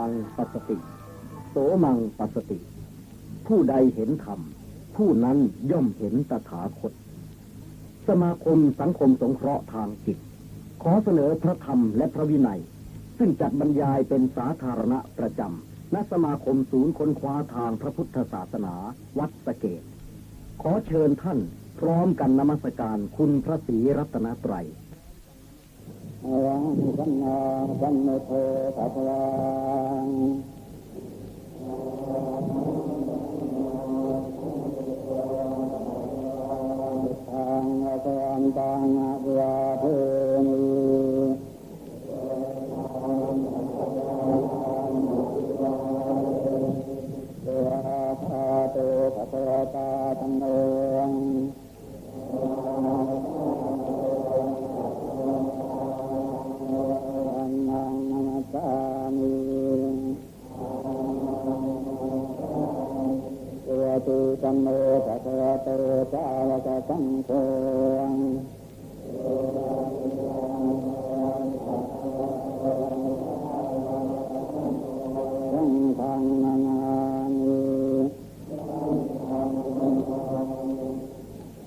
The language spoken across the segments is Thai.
มังปัสสติ โสมังปัสสติ ผู้ใดเห็นธรรม ผู้นั้นย่อมเห็นตถาคต สมาคมสังคมสงเคราะห์ทางจิต ขอเสนอพระธรรมและพระวินัย ซึ่งจัดบรรยายเป็นสาธารณะประจำณสมาคมศูนย์ค้นคว้าทางพระพุทธศาสนา วัดสเกต ขอเชิญท่านพร้อมกันนมัสการคุณพระศรีรัตนตรัย รังสัมมาสัมพุทโธภะคะวังทางอาจารย์ตังอาภาเทนีเทวาภาโตภะคะตาธัมโม ตัวตุสัมโมภะคะวะโตสาวกสังโฆสังฆังนามามิ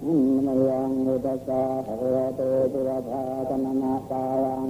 อิมยังอุตสาภะคะวะโตตุระภาตมนาตาลัง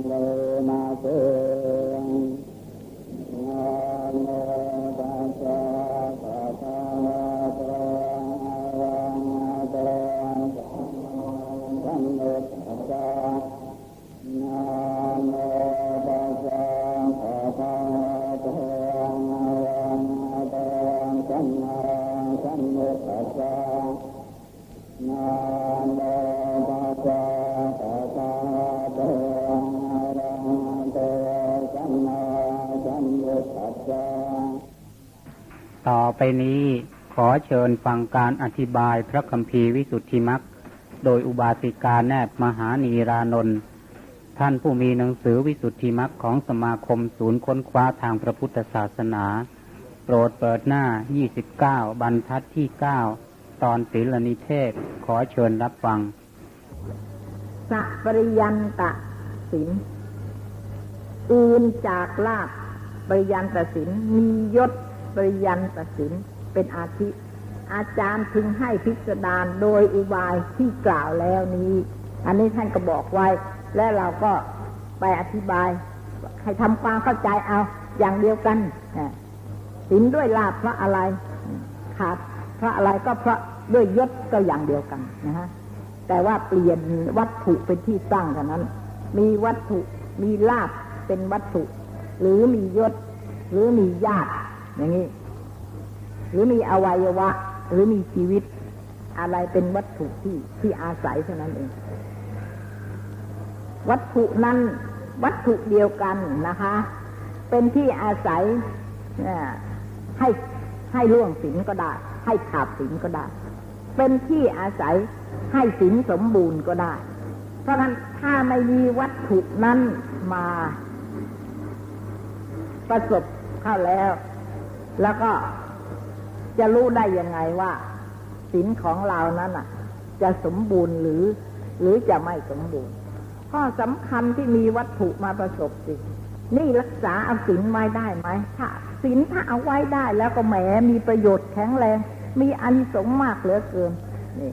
นี้ขอเชิญฟังการอธิบายพระคัมภีร์วิสุทธิมักโดยอุบาสิกาแนบมหานีรานนท์ท่านผู้มีหนังสือวิสุทธิมักของสมาคมศูนย์ค้นคว้าทางพระพุทธศาสนา โปรดเปิดหน้า 29 บรรทัดที่ 9 ตอนศีลนิเทศ ขอเชิญรับฟังสัปริยันตะสินอื่นจากลาบปริยันตะสินมียศ ปริยันตสินเป็นอาทิ อาจารย์พึงให้พิสดารโดยอุบายที่กล่าวแล้วนี้ อันนี้ท่านก็บอกไว้ และเราก็ไปอธิบาย ให้ทำความเข้าใจเอาอย่างเดียวกันสินด้วยลาบเพราะอะไรขาดเพราะอะไรก็เพราะด้วยยศก็อย่างเดียวกันนะฮะแต่ว่าเปลี่ยนวัตถุเป็นที่ตั้งเท่านั้น มีวัตถุมีลาบเป็นวัตถุ หรือมียศ หรือมีญาติ อย่างนี้ หรือมีอวัยวะ หรือมีชีวิต อะไรเป็นวัตถุที่ที่อาศัยเท่านั้นเอง วัตถุนั้นวัตถุเดียวกันนะคะ เป็นที่อาศัยให้ให้ล่วงศีลก็ได้ ให้ขาดศีลก็ได้ เป็นที่อาศัยให้ศีลสมบูรณ์ก็ได้ เพราะฉะนั้นถ้าไม่มีวัตถุนั้นมาประสบเข้าแล้ว แล้วก็จะรู้ได้ยังไงว่าศีลของเรานั้นอะ จะสมบูรณ์หรือ หรือจะไม่สมบูรณ์ข้อสำคัญที่มีวัตถุมาประสบสินี่รักษาเอาศีลไว้ได้ไหมถ้าศีลถ้าเอาไว้ได้แล้วก็แหมมีประโยชน์แข็งแรง มีอานิสงส์มากเหลือเกินนี่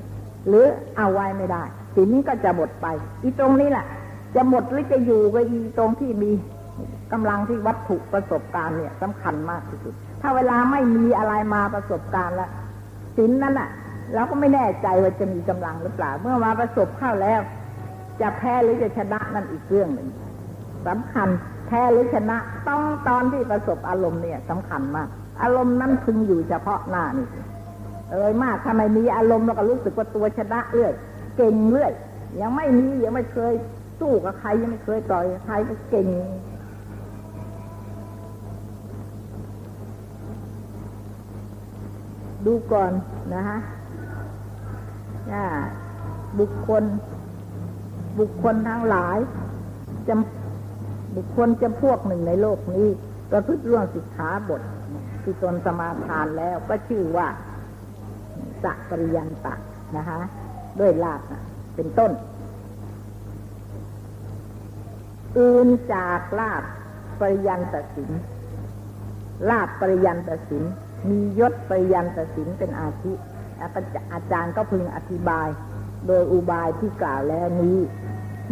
หรือเอาไว้ไม่ได้ศีลก็จะหมดไป อีตรงนี้แหละจะหมดหรือจะอยู่ก็อีตรงที่มีกำลังที่วัตถุประสบการณ์เนี่ยสำคัญมากที่สุด ถ้าเวลาไม่มีอะไรมาประสบการณ์แล้วศีลนั้นอะ เราก็ไม่แน่ใจว่าจะมีกำลังหรือเปล่า เมื่อมาประสบเข้าแล้ว จะแพ้หรือจะชนะนั่นอีกเรื่องหนึ่งสำคัญแพ้หรือชนะ ต้องตอนที่ประสบอารมณ์เนี่ยสำคัญมาก อารมณ์นั้นพึงอยู่เฉพาะหน้านี่เอ่ยมากถ้าไมมีอารมณ์เราก็รู้สึกว่าตัวชนะเรื่อยเก่งเรื่อยยังไม่มียังไม่เคยสู้กับใครยังไม่เคยต่อยใครก็เก่ง ดูก่อนนะฮะบุคคล บุคคลทั้งหลายจำบุคคลจำพวกหนึ่งในโลกนี้ประพฤติร่วงสิกขาบทที่ตนสมาทานแล้วก็ชื่อว่าสัปริยันตะนะคะด้วยลาบนะเป็นต้น อื่นจากลาบปริยันตสินลาบปริยันตศิน มียศปริยันตศินเป็นอาทิอาจารย์ก็พึงอธิบาย โดยอุบายที่กล่าวแล้วนี้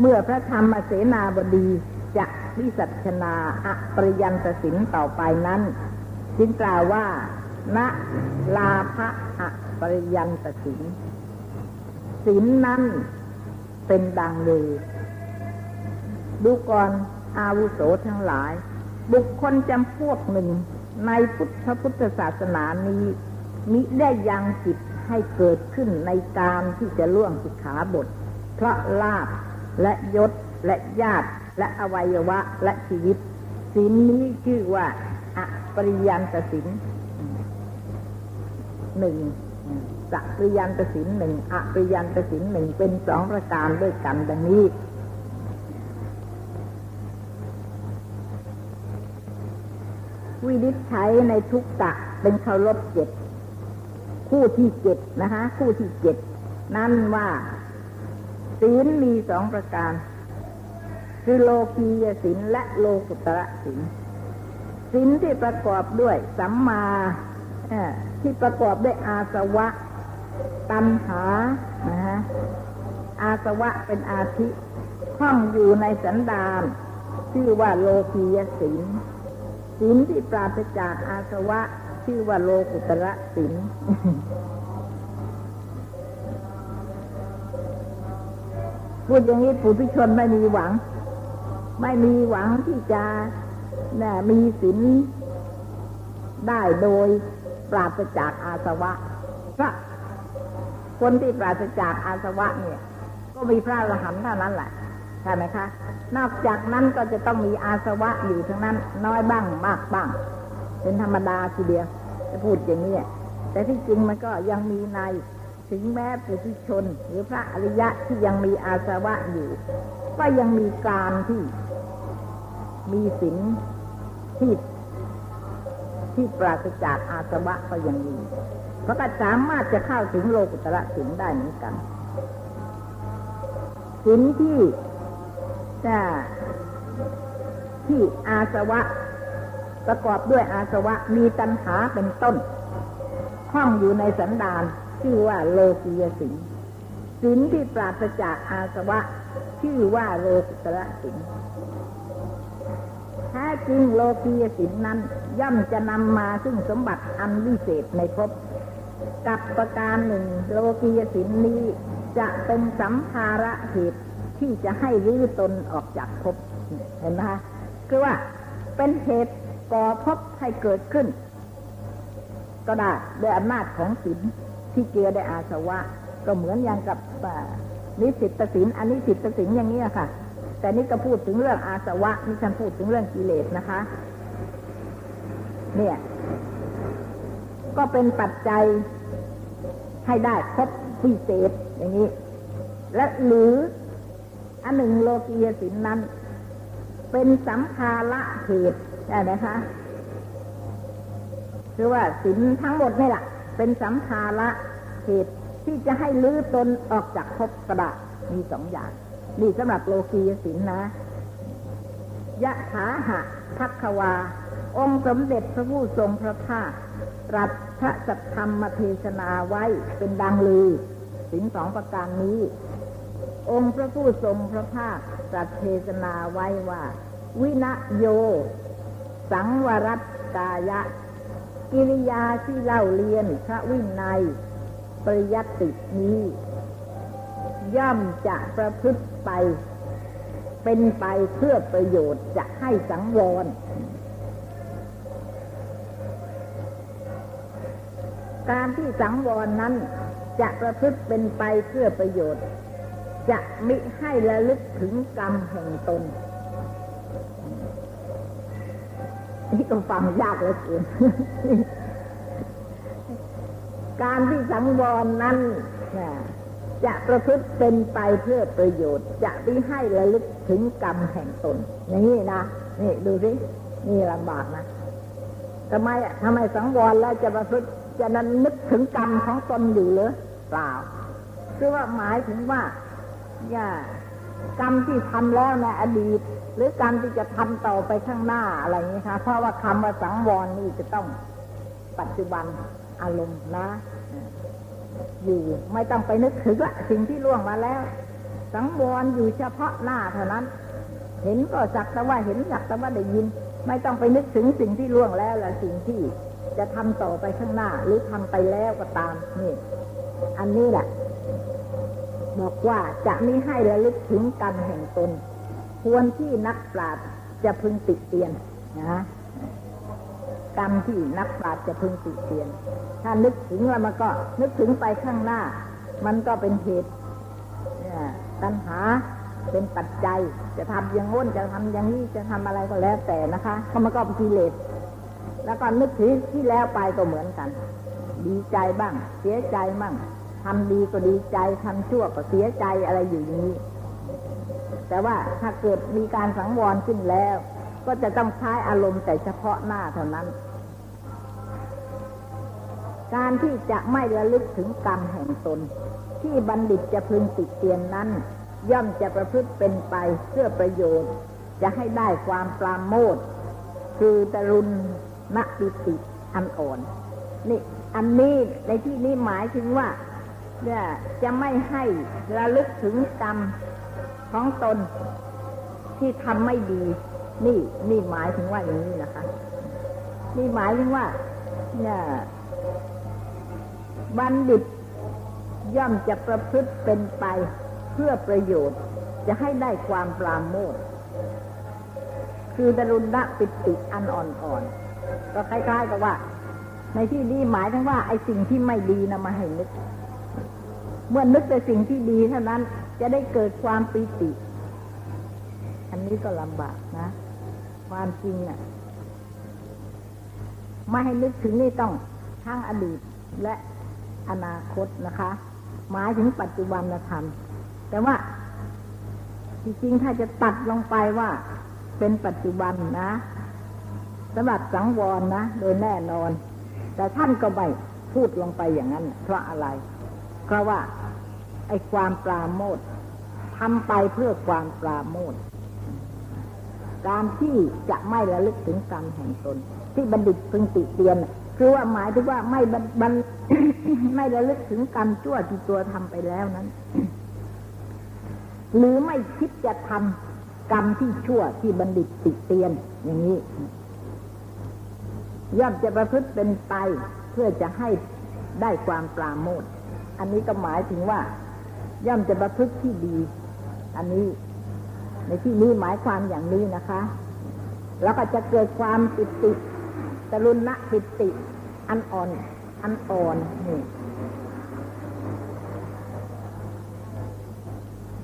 เมื่อพระธรรมเสนาบดีจะวิสัชนาอปริยันตศินต่อไปนั้น จึงกล่าวว่า ณลาภะอปริยันตศินศินนั้นเป็นดังเลยดูก่อนอาวุโสทั้งหลาย บุคคลจำพวกหนึ่ง ในพุทธพุทธศาสนานี้ มิได้ยังจิตให้เกิดขึ้นในการที่จะล่วงสิกขาบท เพราะลาบและยศและญาติและอวัยวะและชีวิตสินนี้ชื่อว่าอปริยันตสินหนึ่งสัปริยันตสินหนึ่งอปริยันตสินหนึ่งเป็นสองประการด้วยกันดังนี้ วินิจฉัยในทุกกะเป็นเคารพเจ็ดคู่ที่เจ็ดนะคะคู่ที่เจ็ดนั่นว่าศีลมีสองประการ คือโลกียศีลและโลกุตระศีลศีลที่ประกอบด้วยสัมมาที่ประกอบด้วยอาสวะ ตัณหานะฮะอาสวะเป็นอาทิข้องอยู่ในสันดานชื่อว่าโลกียศีล ศีลที่ปราศจากอาสวะ ชื่อว่าโลกุตระศีลพูดอย่างนี้ผู้ทุชนไม่มีหวัง ไม่มีหวังที่จะน่มีศีลได้โดยปราศจากอาสวะพระคนที่ปราศจากอาสวะเนี่ย ก็มีพระอรหันต์เท่านั้นแหละ ช่ไหมคะ นอกจากนั้นก็จะต้องมีอาสวะอยู่ทั้งนั้น น้อยบ้างมากบ้าง เป็นธรรมดาทีเดียวจะพูดอย่างนี้แต่ที่จริงมันก็ยังมีในถึงแม้ปุถุชน หรือพระอริยะที่ยังมีอาสวะอยู่ ก็ยังมีการที่มีศีลที่ที่ปราศจากอาสวะก็ยังมีเพราะก็สามารถจะเข้าถึงโลกุตระศีลได้เหมือนกันศีลที่ ที่อาสวะ ประกอบด้วยอาสวะมีตัณหาเป็นต้นข้องอยู่ในสันดานชื่อว่าโลกียสินสินที่ปราศจากอาสวะ ชื่อว่าโลกุตระสินแท้จริงโลกียสินนั้น ย่อมจะนำมาซึ่งสมบัติอันวิเศษในภพกับประการหนึ่ง โลกียสินนี้จะเป็นสัมภาระเหตุ ที่จะให้รื้อตนออกจากภพเห็นไหมคะคือว่าเป็นเหตุก่อภพให้เกิดขึ้น ก็ได้ด้วยอำนาจของศีลที่เจือได้อาสวะ ก็เหมือนอย่างกับนิสิตศีลอันนี้สิตศีลอย่างนี้ค่ะ แต่นี่ก็พูดถึงเรื่องอาสวะนี่ฉันพูดถึงเรื่องกิเลสนะคะ เนี่ย ก็เป็นปัจจัยให้ได้ครบพิเศษอย่างนี้ และหรือ อันหนึ่งโลกียสินนั้น เป็นสัมภาระเหตุใช่ไหมคะคือว่าสินทั้งหมดนี่แหละเป็นสัมภาระเหตุที่จะให้ลื้อตนออกจากภพกระดามีสองอย่างนี่สำหรับโลกียสินนะยะถาหะพักวา องค์สมเด็จพระผู้ทรงพระภาครัตพระสัทธรรมเทศนาไว้เป็นดังลือสินสองประการนี้ องค์พระผู้ทรงพระภาคตรัสเทศนาไว้ว่า วินโย สังวรัตกายะ กิริยาที่เล่าเรียนพระวินัย ปริยัตินี้ ย่อมจะประพฤติไป เป็นไปเพื่อประโยชน์จะให้สังวรการที่สังวรนั้นจะประพฤติเป็นไปเพื่อประโยชน์ จะมิให้ระลึกถึงกรรมแห่งตน นี่ก็ฟังยากเหลือเกินการที่สังวรนั้นจะประพฤติเป็นไปเพื่อประโยชน์ จะไม่ให้ระลึกถึงกรรมแห่งตน อย่างนี้นะ นี่ดูสิ นี่ลำบากนะทำไมทำไมสังวรแล้วจะประพฤติจะนั้นนึกถึงกรรมของตนอยู่หรือเปล่า คือว่าหมายถึงว่าอย่า กรรมที่ทำแล้วในอดีต หรือกรรมที่จะทำต่อไปข้างหน้าอะไรอย่างนี้ค่ะเพราะว่าคำว่าสังวรนี่จะต้องปัจจุบันอารมณ์นะ อยู่ไม่ต้องไปนึกถึงละสิ่งที่ล่วงมาแล้ว สังวรอยู่เฉพาะหน้าเท่านั้น เห็นก็สักแต่ว่าเห็นสักแต่ว่าได้ยิน ไม่ต้องไปนึกถึงสิ่งที่ล่วงแล้วและสิ่งที่จะทำต่อไปข้างหน้า หรือทำไปแล้วก็ตามนี่ อันนี้แหละ บอกว่าจะไม่ให้ระลึกถึงกรรมแห่งตน ควรที่นักปราชญ์จะพึงติเตียนนะกรรมที่นักปราชญ์จะพึงติเตียน ถ้านึกถึงแล้วมันก็ นึกถึงไปข้างหน้า มันก็เป็นเหตุเนี่ยตัณหาเป็นปัจจัย จะทำอย่างง้นจะทำอย่างนี้จะทำอะไรก็แล้วแต่นะคะเพรามันก็เป็นกิเลสแล้วก็นึกถึงที่แล้วไปก็เหมือนกัน ดีใจบ้าง เสียใจบ้าง ทำดีก็ดีใจทำชั่วก็เสียใจอะไรอยู่อย่างนี้ แต่ว่าถ้าเกิดมีการสังวรขึ้นแล้ว ก็จะต้องใช้อารมณ์แต่เฉพาะหน้าเท่านั้น การที่จะไม่ระลึกถึงกรรมแห่งตน ที่บัณฑิตจะพึงติดเตียนนั้น ย่อมจะประพฤติเป็นไปเพื่อประโยชน์ จะให้ได้ความปราโมทคือตรุณนปิติอันอ่อนนี่อันนี้ในที่นี้หมายถึงว่า เนี่ยจะไม่ให้ระลึกถึงกรรมของตนที่ทำไม่ดี นี่นี่หมายถึงว่าอย่างนี้นะคะ นี่หมายถึงว่าเนี่ยบัณฑิตย่อมจะประพฤติเป็นไปเพื่อประโยชน์จะให้ได้ความปราโมทคือดรุณปิติอันอ่อนๆก็คล้ายๆกับว่า ในที่นี้หมายถึงว่าไอ้สิ่งที่ไม่ดีนะมาให้นึก เมื่อนึกแต่สิ่งที่ดีเท่านั้นจะได้เกิดความปิติ อันนี้ก็ลำบากนะ ความจริงอะไม่ให้นึกถึงนี่ต้องทั้งอดีตและอนาคตนะคะ หมายถึงปัจจุบันธรรม แต่ว่า จริงๆ ถ้าจะตัดลงไปว่า เป็นปัจจุบันนะสำหรับสังวรนะ โดยแน่นอน แต่ท่านก็ไม่พูดลงไปอย่างนั้น เพราะอะไร เพราะว่า ไอ้ความปราโมททำไปเพื่อความปราโมทการที่จะไม่ระลึกถึงกรรมแห่งตน ที่บัณฑิตพึงติเตียน คือว่าหมายถึงว่าไม่บันไม่ระลึกถึงกรรมชั่วที่ตัวทำไปแล้วนั้น หรือไม่คิดจะทำกรรมที่ชั่วที่บัณฑิตติเตียนอย่างนี้ย่อมจะประพฤติเป็นไปเพื่อจะให้ได้ความปราโมทอันนี้ก็หมายถึงว่า ย่อมจะประพฤติที่ดี อันนี้ ในที่นี้หมายความอย่างนี้นะคะ แล้วก็จะเกิดความปิติตรุณะปิติ อันอ่อน อันอ่อนนี่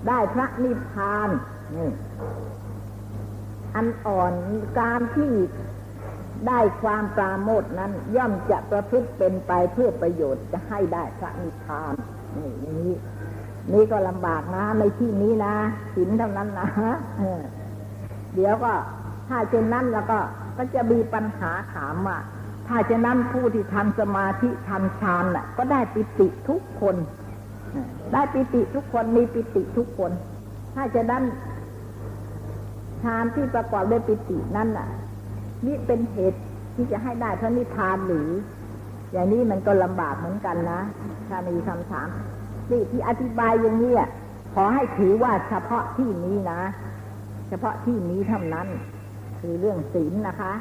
ได้พระนิพพานนี่อันอ่อนการที่ได้ความปราโมทนั้น ย่อมจะประพฤติเป็นไปเพื่อประโยชน์จะให้ได้พระนิพพานนี่อย่างนี้ นี่ก็ลำบากนะในที่นี้นะศีลเท่านั้นนะเดี๋ยวก็ ถ้าเช่นนั้นแล้วก็ก็จะมีปัญหาถามว่าถ้าเช่นนั้นผู้ที่ทำสมาธิทำฌานน่ะ ก็ได้ปิติทุกคน ได้ปิติทุกคนมีปิติทุกคน ถ้าจะนั้นฌานที่ประกอบด้วยปิตินั่นน่ะ นี่เป็นเหตุที่จะให้ได้พระนิพพานหรือ อย่างนี้มันก็ลำบากเหมือนกันนะ ถ้ามีคำถาม นี่ที่อธิบายอย่างนี้ขอให้ถือว่าเฉพาะที่นี้นะ เฉพาะที่นี้เท่านั้น คือเรื่องศีลนะคะ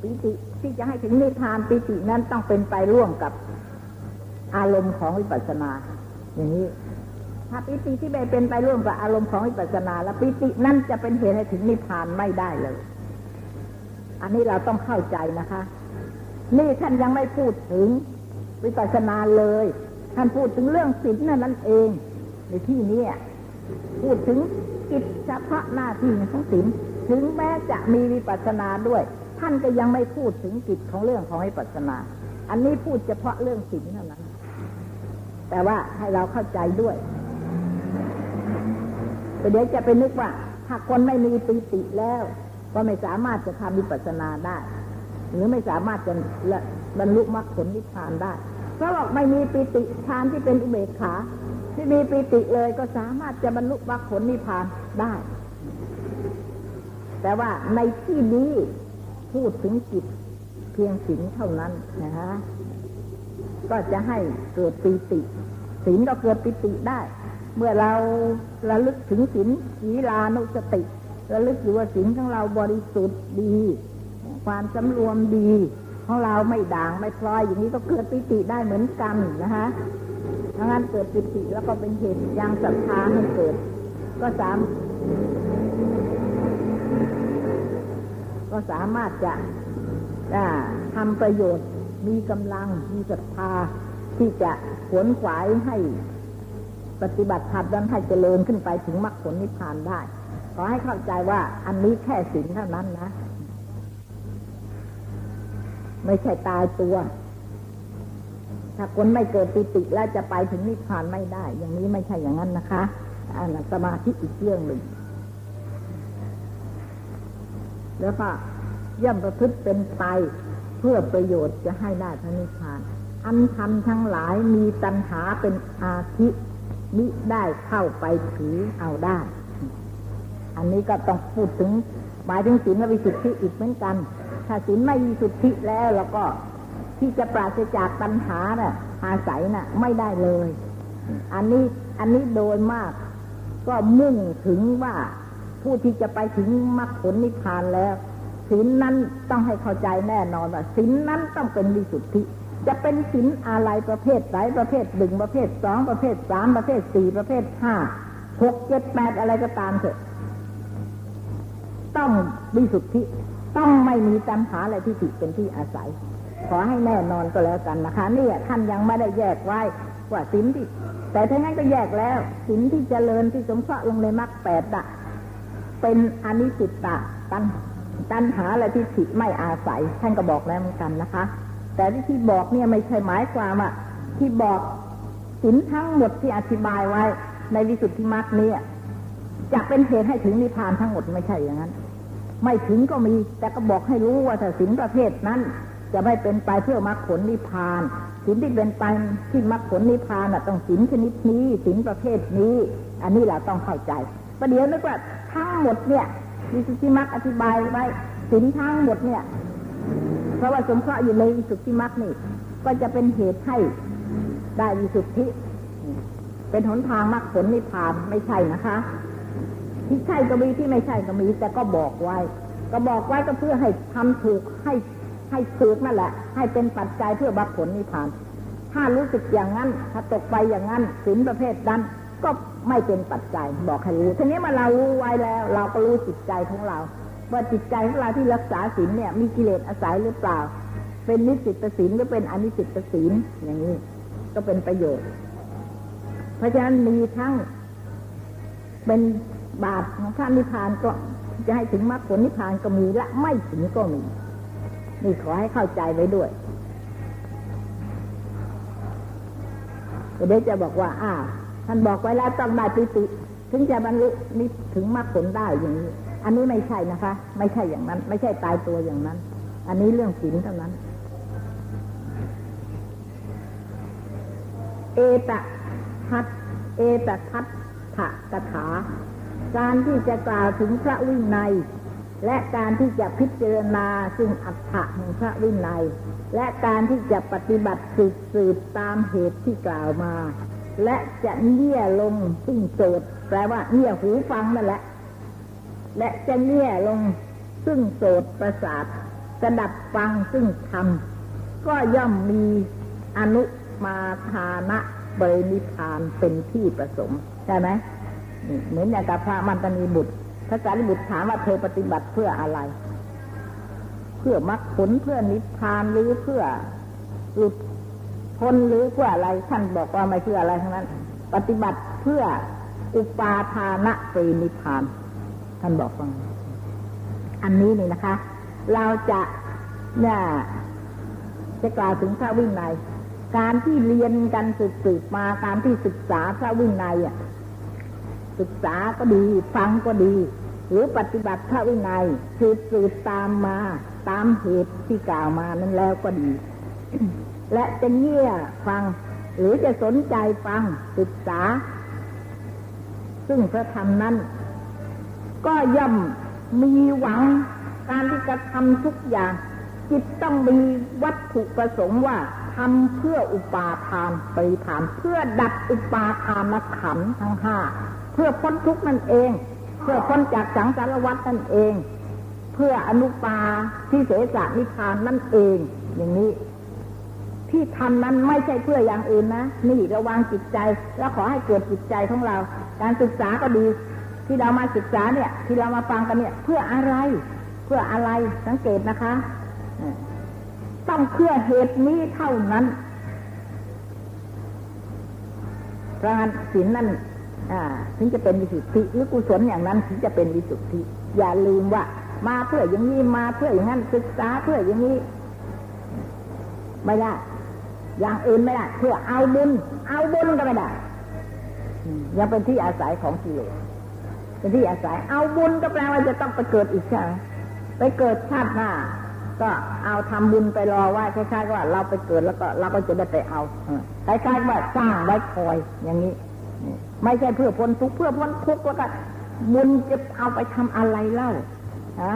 ปิติที่จะให้ถึงนิพพานปิตินั้นต้องเป็นไปร่วมกับอารมณ์ของวิปัสสนา อย่างนี้ ถ้าปิติที่ไม่เป็นไปร่วมกับอารมณ์ของวิปัสสนา แล้วปิตินั่นจะเป็นเหตุให้ถึงนิพพานไม่ได้เลย อันนี้เราต้องเข้าใจนะคะ นี่ท่านยังไม่พูดถึง วิปัสสนาเลย ท่านพูดถึงเรื่องศีลนั่นเอง ในที่นี้พูดถึงกิจเฉพาะหน้าที่ของศีลถึงแม้จะมีวิปัสสนาด้วย ท่านก็ยังไม่พูดถึงกิจของเรื่องของวิปัสสนา อันนี้พูดเฉพาะเรื่องศีลเท่านั้น แต่ว่าให้เราเข้าใจด้วยเดี๋ยวจะไปนึกว่า ถ้าคนไม่มีปิติแล้ว ก็ไม่สามารถจะทำวิปัสสนาได้ หรือไม่สามารถจะบรรลุมรรคผลนิพพานได้ เพราะว่าไม่มีปิติฌานที่เป็นอุเบกขา ที่มีปิติเลยก็สามารถจะบรรลุมรรคผลนิพพานได้ แต่ว่าในที่นี้พูดถึงจิตเพียงศีลเท่านั้นนะฮะก็จะให้เกิดปีติศีลก็เกิดปิติได้ เมื่อเราระลึกถึงศีลศีลานุสติระลึกอยู่ว่าศีลของเราบริสุทธิ์ดี ความสำรวมดี ของเราไม่ด่างไม่พลอยอย่างนี้ก็เกิดปิติได้เหมือนกันนะคะถ้างั้นเกิดปิติแล้วก็เป็นเหตุยังศรัทธาให้เกิด ก็สามก็สามารถจะทำประโยชน์มีกำลังมีศรัทธาที่จะขวนขวายให้ปฏิบัติธรรมนั้นให้เจริญขึ้นไปถึงมรรคผลนิพพานได้ ขอให้เข้าใจว่าอันนี้แค่ศีลเท่านั้นนะ ไม่ใช่ตายตัว ถ้าคนไม่เกิดปิติแล้วจะไปถึงนิพพานไม่ได้ อย่างนี้ไม่ใช่อย่างนั้นนะคะอันนั้นสมาธิอีกเรื่องหนึ่ง แล้วก็ย่อมประพฤติเป็นไปเพื่อประโยชน์จะให้ได้พระนิพพาน อันทำทั้งหลายมีตัณหาเป็นอาทิมิได้เข้าไปถือเอาได้ อันนี้ก็ต้องพูดถึงหมายถึงศีลวิสุทธิอีกเหมือนกัน ถ้าศีลไม่มีสุทธิแล้วแล้วก็ที่จะปราศจากตัณหาน่ะอาศัยน่ะ ไม่ได้เลย อันนี้อันนี้โดยมาก ก็มุ่งถึงว่าผู้ที่จะไปถึงมรรคผลนิพพานแล้วศีลนั้นต้องให้เข้าใจแน่นอนว่าศีลนั้นต้องเป็นวิสุทธิ จะเป็นศีลอะไรประเภทไหนประเภทหนึ่งประเภทสองประเภทสามประเภทสี่ประเภทห้าหกเจ็ดแปดอะไรก็ตามเถอะ ต้องวิสุทธิ ต้องไม่มีตัณหาอะไรที่ติเป็นที่อาศัย ขอให้แน่นอนก็แล้วกันนะคะนี่ท่านยังไม่ได้แยกไว้ว่าศีลที่ แต่ถ้างั้นก็แยกแล้วศีลที่เจริญที่สมเพราะลงในมรรคแปดอะเป็นอนิสิตตะตันตัณหาและทิฏฐิไม่อาศัย ท่านก็บอกแล้วเหมือนกันนะคะ แต่ที่บอกเนี่ยไม่ใช่หมายความว่าที่บอกสินทั้งหมดที่อธิบายไว้ในวิสุทธิมรรคนี้จะเป็นเหตุให้ถึงนิพพานทั้งหมดไม่ใช่อย่างนั้น ไม่ถึงก็มี แต่ก็บอกให้รู้ว่าถ้าสินประเภทนั้น จะไม่เป็นไปเพื่อมรรคผลนิพพานสินที่เป็นไปที่มรรคผลนิพพานต้องสินชนิดนี้สินประเภทนี้ อันนี้เราต้องเข้าใจประเดี๋ยวนึกว่าทั้งหมดเนี่ยวิสุทธิมรรคอธิบายไว้สินทั้งหมดเนี่ย เพราะว่าสมเพราะอยู่ในวิสุทธิมรรคนี่ ก็จะเป็นเหตุให้ได้วิสุทธิ เป็นหนทางมรรคผลนิพพานไม่ใช่นะคะ ที่ใช่ก็มีที่ไม่ใช่ก็มี แต่ก็บอกไว้ ก็บอกไว้ก็เพื่อให้ทำถูกให้ให้ถูกนั่นแหละ ให้เป็นปัจจัยเพื่อมรรคผลนิพพาน ถ้ารู้สึกอย่างนั้น ถ้าตกไปอย่างนั้นสินประเภทนั้นก็ไม่เป็นปัจจัยบอกให้รู้ทีนี้มาเรารู้ไว้แล้ว เราก็รู้จิตใจของเรา ว่าจิตใจของเราที่รักษาศีลเนี่ย มีกิเลสอาศัยหรือเปล่า เป็นนิสิตศีลหรือเป็นอนิสิตศีลอย่างนี้ ก็เป็นประโยชน์ เพราะฉะนั้นมีทั้งเป็น บาปของพระนิพพานก็จะให้ถึงมรรคผลนิพพานก็มีและไม่ถึงก็มีนี่ขอให้เข้าใจไว้ด้วยเดี๋ยวจะบอกว่า อ้าท่านบอกไว้แล้วต้องได้ปิติ ถึงจะบรรลุนิถึงมรรคผลได้อย่างนี้ อันนี้ไม่ใช่นะคะ ไม่ใช่อย่างนั้น ไม่ใช่ตายตัวอย่างนั้น อันนี้เรื่องศีลเท่านั้น เอตทัตเอตทัตถะกถา การที่จะกล่าวถึงพระวินัย และการที่จะพิจารณาซึ่งอัฏฐะของพระวินัย และการที่จะปฏิบัติสืบสืบตามเหตุที่กล่าวมา และจะเงี่ยลงซึ่งโจดแปลว่าเงี่ยหูฟังนั่นแหละ และจะเงี่ยลงซึ่งโสดประสาทกระดับฟังซึ่งธรรมก็ย่อมมีอนุมาทานะบรินิพานเป็นที่ประสงค์ใช่ไหม เหมือนอย่างกับพระมันตนีบุตรพระสารีบุตรถามว่าเธอปฏิบัติเพื่ออะไร เพื่อมรรคผลเพื่อนิพพานหรือเพื่อหลุดพ้นหรือเพื่ออะไรท่านบอกว่าไม่เพื่ออะไรทั้งนั้น ปฏิบัติเพื่ออุปาทานะปรีนิพาน ท่านบอกว่าอันนี้นี่นะคะ เราจะเนี่ยจะกล่าวถึงพระวินัยการที่เรียนกันสืบสืบมาการที่ศึกษาพระวินัยอะ ศึกษาก็ดี ฟังก็ดี หรือปฏิบัติพระวินัยสืบสืบตามมาตามเหตุที่กล่าวมานั้นแล้วก็ดี และจะเงี่ยฟัง หรือจะสนใจฟังศึกษา ซึ่งพระธรรมนั้น ก็ย่อมมีหวังการที่จะทำทุกอย่าง จิตต้องมีวัตถุประสงค์ว่าทำเพื่ออุปาทานปริธานเพื่อดับอุปาทานขันทั้งห้า เพื่อพ้นทุกข์นั่นเอง เพื่อพ้นจากสังสารวัฏนั่นเอง เพื่ออนุปาที่เสสนิพานนั่นเอง อย่างนี้ ที่ทำนั้นไม่ใช่เพื่ออย่างอื่นนะนี่ระวังจิตใจ แล้วขอให้เกิดจิตใจของเรา การศึกษาก็ดี ที่เรามาศึกษาเนี่ย ที่เรามาฟังกันเนี่ย เพื่ออะไร เพื่ออะไรสังเกตนะคะ ต้องเพื่อเหตุนี้เท่านั้นเพราะงั้นศีลนั่น ถึงจะเป็นวิสุทธิหรือกุศลอย่างนั้นถึงจะเป็นวิสุทธิ อย่าลืมว่า มาเพื่ออย่างนี้มาเพื่ออย่างนั้นศึกษาเพื่ออย่างนี้ ไม่ได้ อย่างอื่นไม่ได้เพื่อเอาบุญเอาบุญก็ไม่ได้ยังเป็นที่อาศัยของกิเลสเป็นที่อาศัย เอาบุญก็แปลว่าจะต้องไปเกิดอีกใช่ไหมไปเกิดชาติหน้า ก็เอาทำบุญไปรอว่าคล้ายๆว่าเราไปเกิดแล้วก็เราก็จะได้ไปเอาคล้ายๆว่าสร้างไว้คอยอย่างนี้ ไม่ใช่เพื่อพ้นทุกข์เพื่อพ้นทุกข์แล้วก็บุญจะเอาไปทำอะไรเล่าฮะ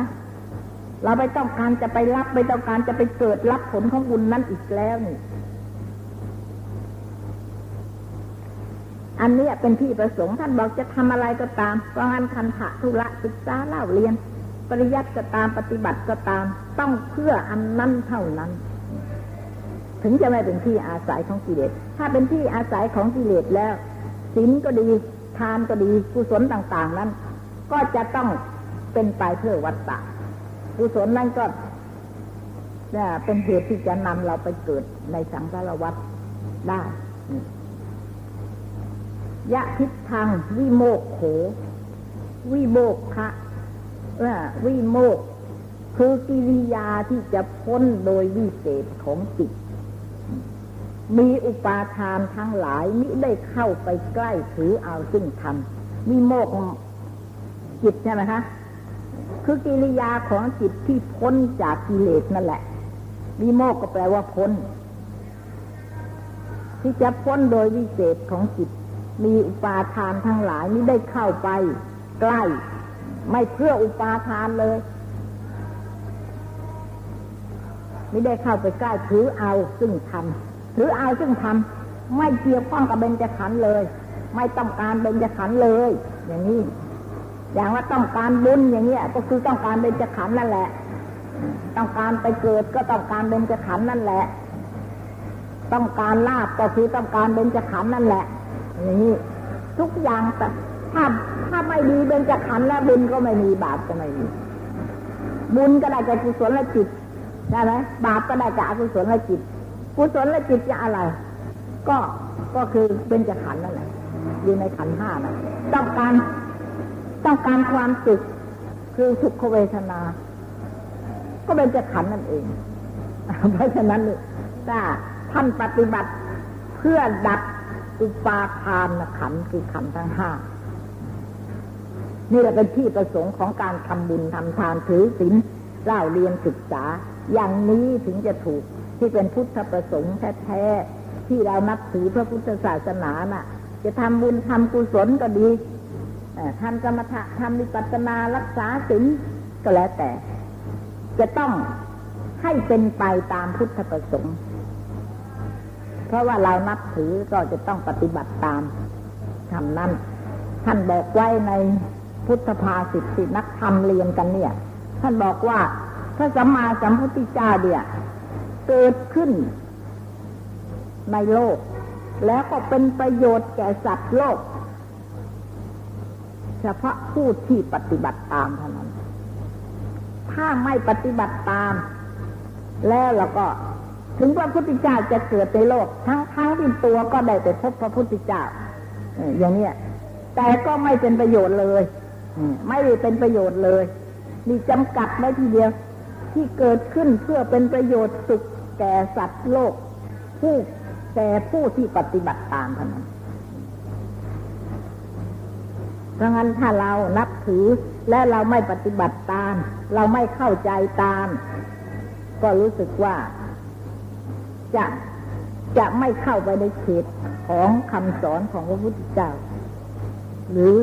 เราไม่ต้องการจะไปรับไม่ต้องการจะไปเกิดรับผลของบุญนั้นอีกแล้วนี่อันนี้เป็นที่ประสงค์ท่านบอกจะทำอะไรก็ตามเพราะงั้นคันถะธุระศึกษาเล่าเรียน ปริยัติก็ตามปฏิบัติก็ตาม ต้องเพื่ออันนั้นเท่านั้น ถึงจะไม่เป็นที่อาศัยของกิเลสถ้าเป็นที่อาศัยของกิเลสแล้ว ศีลก็ดีทานก็ดีกุศลต่างๆนั้น ก็จะต้องเป็นไปเพื่อวัตตะกุศลนั้นก็เป็นเหตุที่จะนำเราไปเกิดในสังสารวัฏได้ยะทิทางวิโมกโข วิโมกคะวิโมก คือกิริยาที่จะพ้นโดยวิเศษของจิต มีอุปาทานทั้งหลายมิได้เข้าไปใกล้ถือเอาซึ่งธรรมวิโมกจิตใช่ไหมคะคือกิริยาของจิตที่พ้นจากกิเลสนั่นแหละวิโมกก็แปลว่าพ้น ที่จะพ้นโดยวิเศษของจิต มีอุปาทานทั้งหลายมิได้เข้าไปใกล้ ไม่เพื่ออุปาทานเลย ไม่ได้เข้าไปใกล้ถือเอาซึ่งทำ ถือเอาซึ่งทำไม่เกี่ยวข้องกับเบญจขันธ์เลย ไม่ต้องการเบญจขันธ์เลย อย่างนี้ อย่างว่าต้องการบุญอย่างเนี้ยก็คือต้องการเบญจขันธ์นั่นแหละ ต้องการไปเกิดก็ต้องการเบญจขันธ์นั่นแหละ ต้องการลาบก็คือต้องการเบญจขันธ์นั่นแหละ อย่างนี้ทุกอย่างแต่ถ้าถ้าไม่ดีเป็นจขันแล้วบุญก็ไม่มีบาปก็ไม่มีบุญก็ได้จากกุศลและจิตใช่ไหมบาปก็ได้จากกุศลและจิต กุศลและจิตจะอะไร ก็ก็คือเป็นจะขันนั่นแหละอยู่ในขันห้านะต้องการต้องการความสุขคือสุขเวทนา ก็เป็นจะขันนั่นเอง เพราะฉะนั้นถ้าท่านปฏิบัติเพื่อดับอุปาทานขันคือขันทั้งห้านี่แหละเป็นที่ประสงค์ของการทำบุญทำทานถือศีลเล่าเรียนศึกษา อย่างนี้ถึงจะถูก ที่เป็นพุทธประสงค์แท้ๆที่เรานับถือพระพุทธศาสนาน่ะ จะทำบุญทำกุศลก็ดีทำกรรมฐานทำวิปัสสนารักษาศีลก็แล้วแต่ จะต้องให้เป็นไปตามพุทธประสงค์ เพราะว่าเรานับถือก็จะต้องปฏิบัติตามทำนั้นท่านบอกไว้ในพุทธภาสิทธินักธรรมเรียนกันเนี่ย ท่านบอกว่าพระสัมมาสัมพุทธเจ้าเนี่ย เกิดขึ้นในโลก แล้วก็เป็นประโยชน์แก่สัตว์โลก เฉพาะผู้ที่ปฏิบัติตามเท่านั้น ถ้าไม่ปฏิบัติตาม แล้วเราก็ถึงพระพุทธเจ้าจะเกิดในโลก ทั้งทั้งที่ตัวก็ได้ไปพบพระพุทธเจ้าอย่างนี้แต่ก็ไม่เป็นประโยชน์เลยไม่ได้เป็นประโยชน์เลย มีจำกัดไว้ทีเดียว ที่เกิดขึ้นเพื่อเป็นประโยชน์สุข แก่สัตว์โลก ผู้แก่ผู้ที่ปฏิบัติตามเท่านั้นเพราะงั้นถ้าเรานับถือและเราไม่ปฏิบัติตาม เราไม่เข้าใจตาม ก็รู้สึกว่า จะจะไม่เข้าไปในเขตของคำสอนของพระพุทธเจ้า หรือ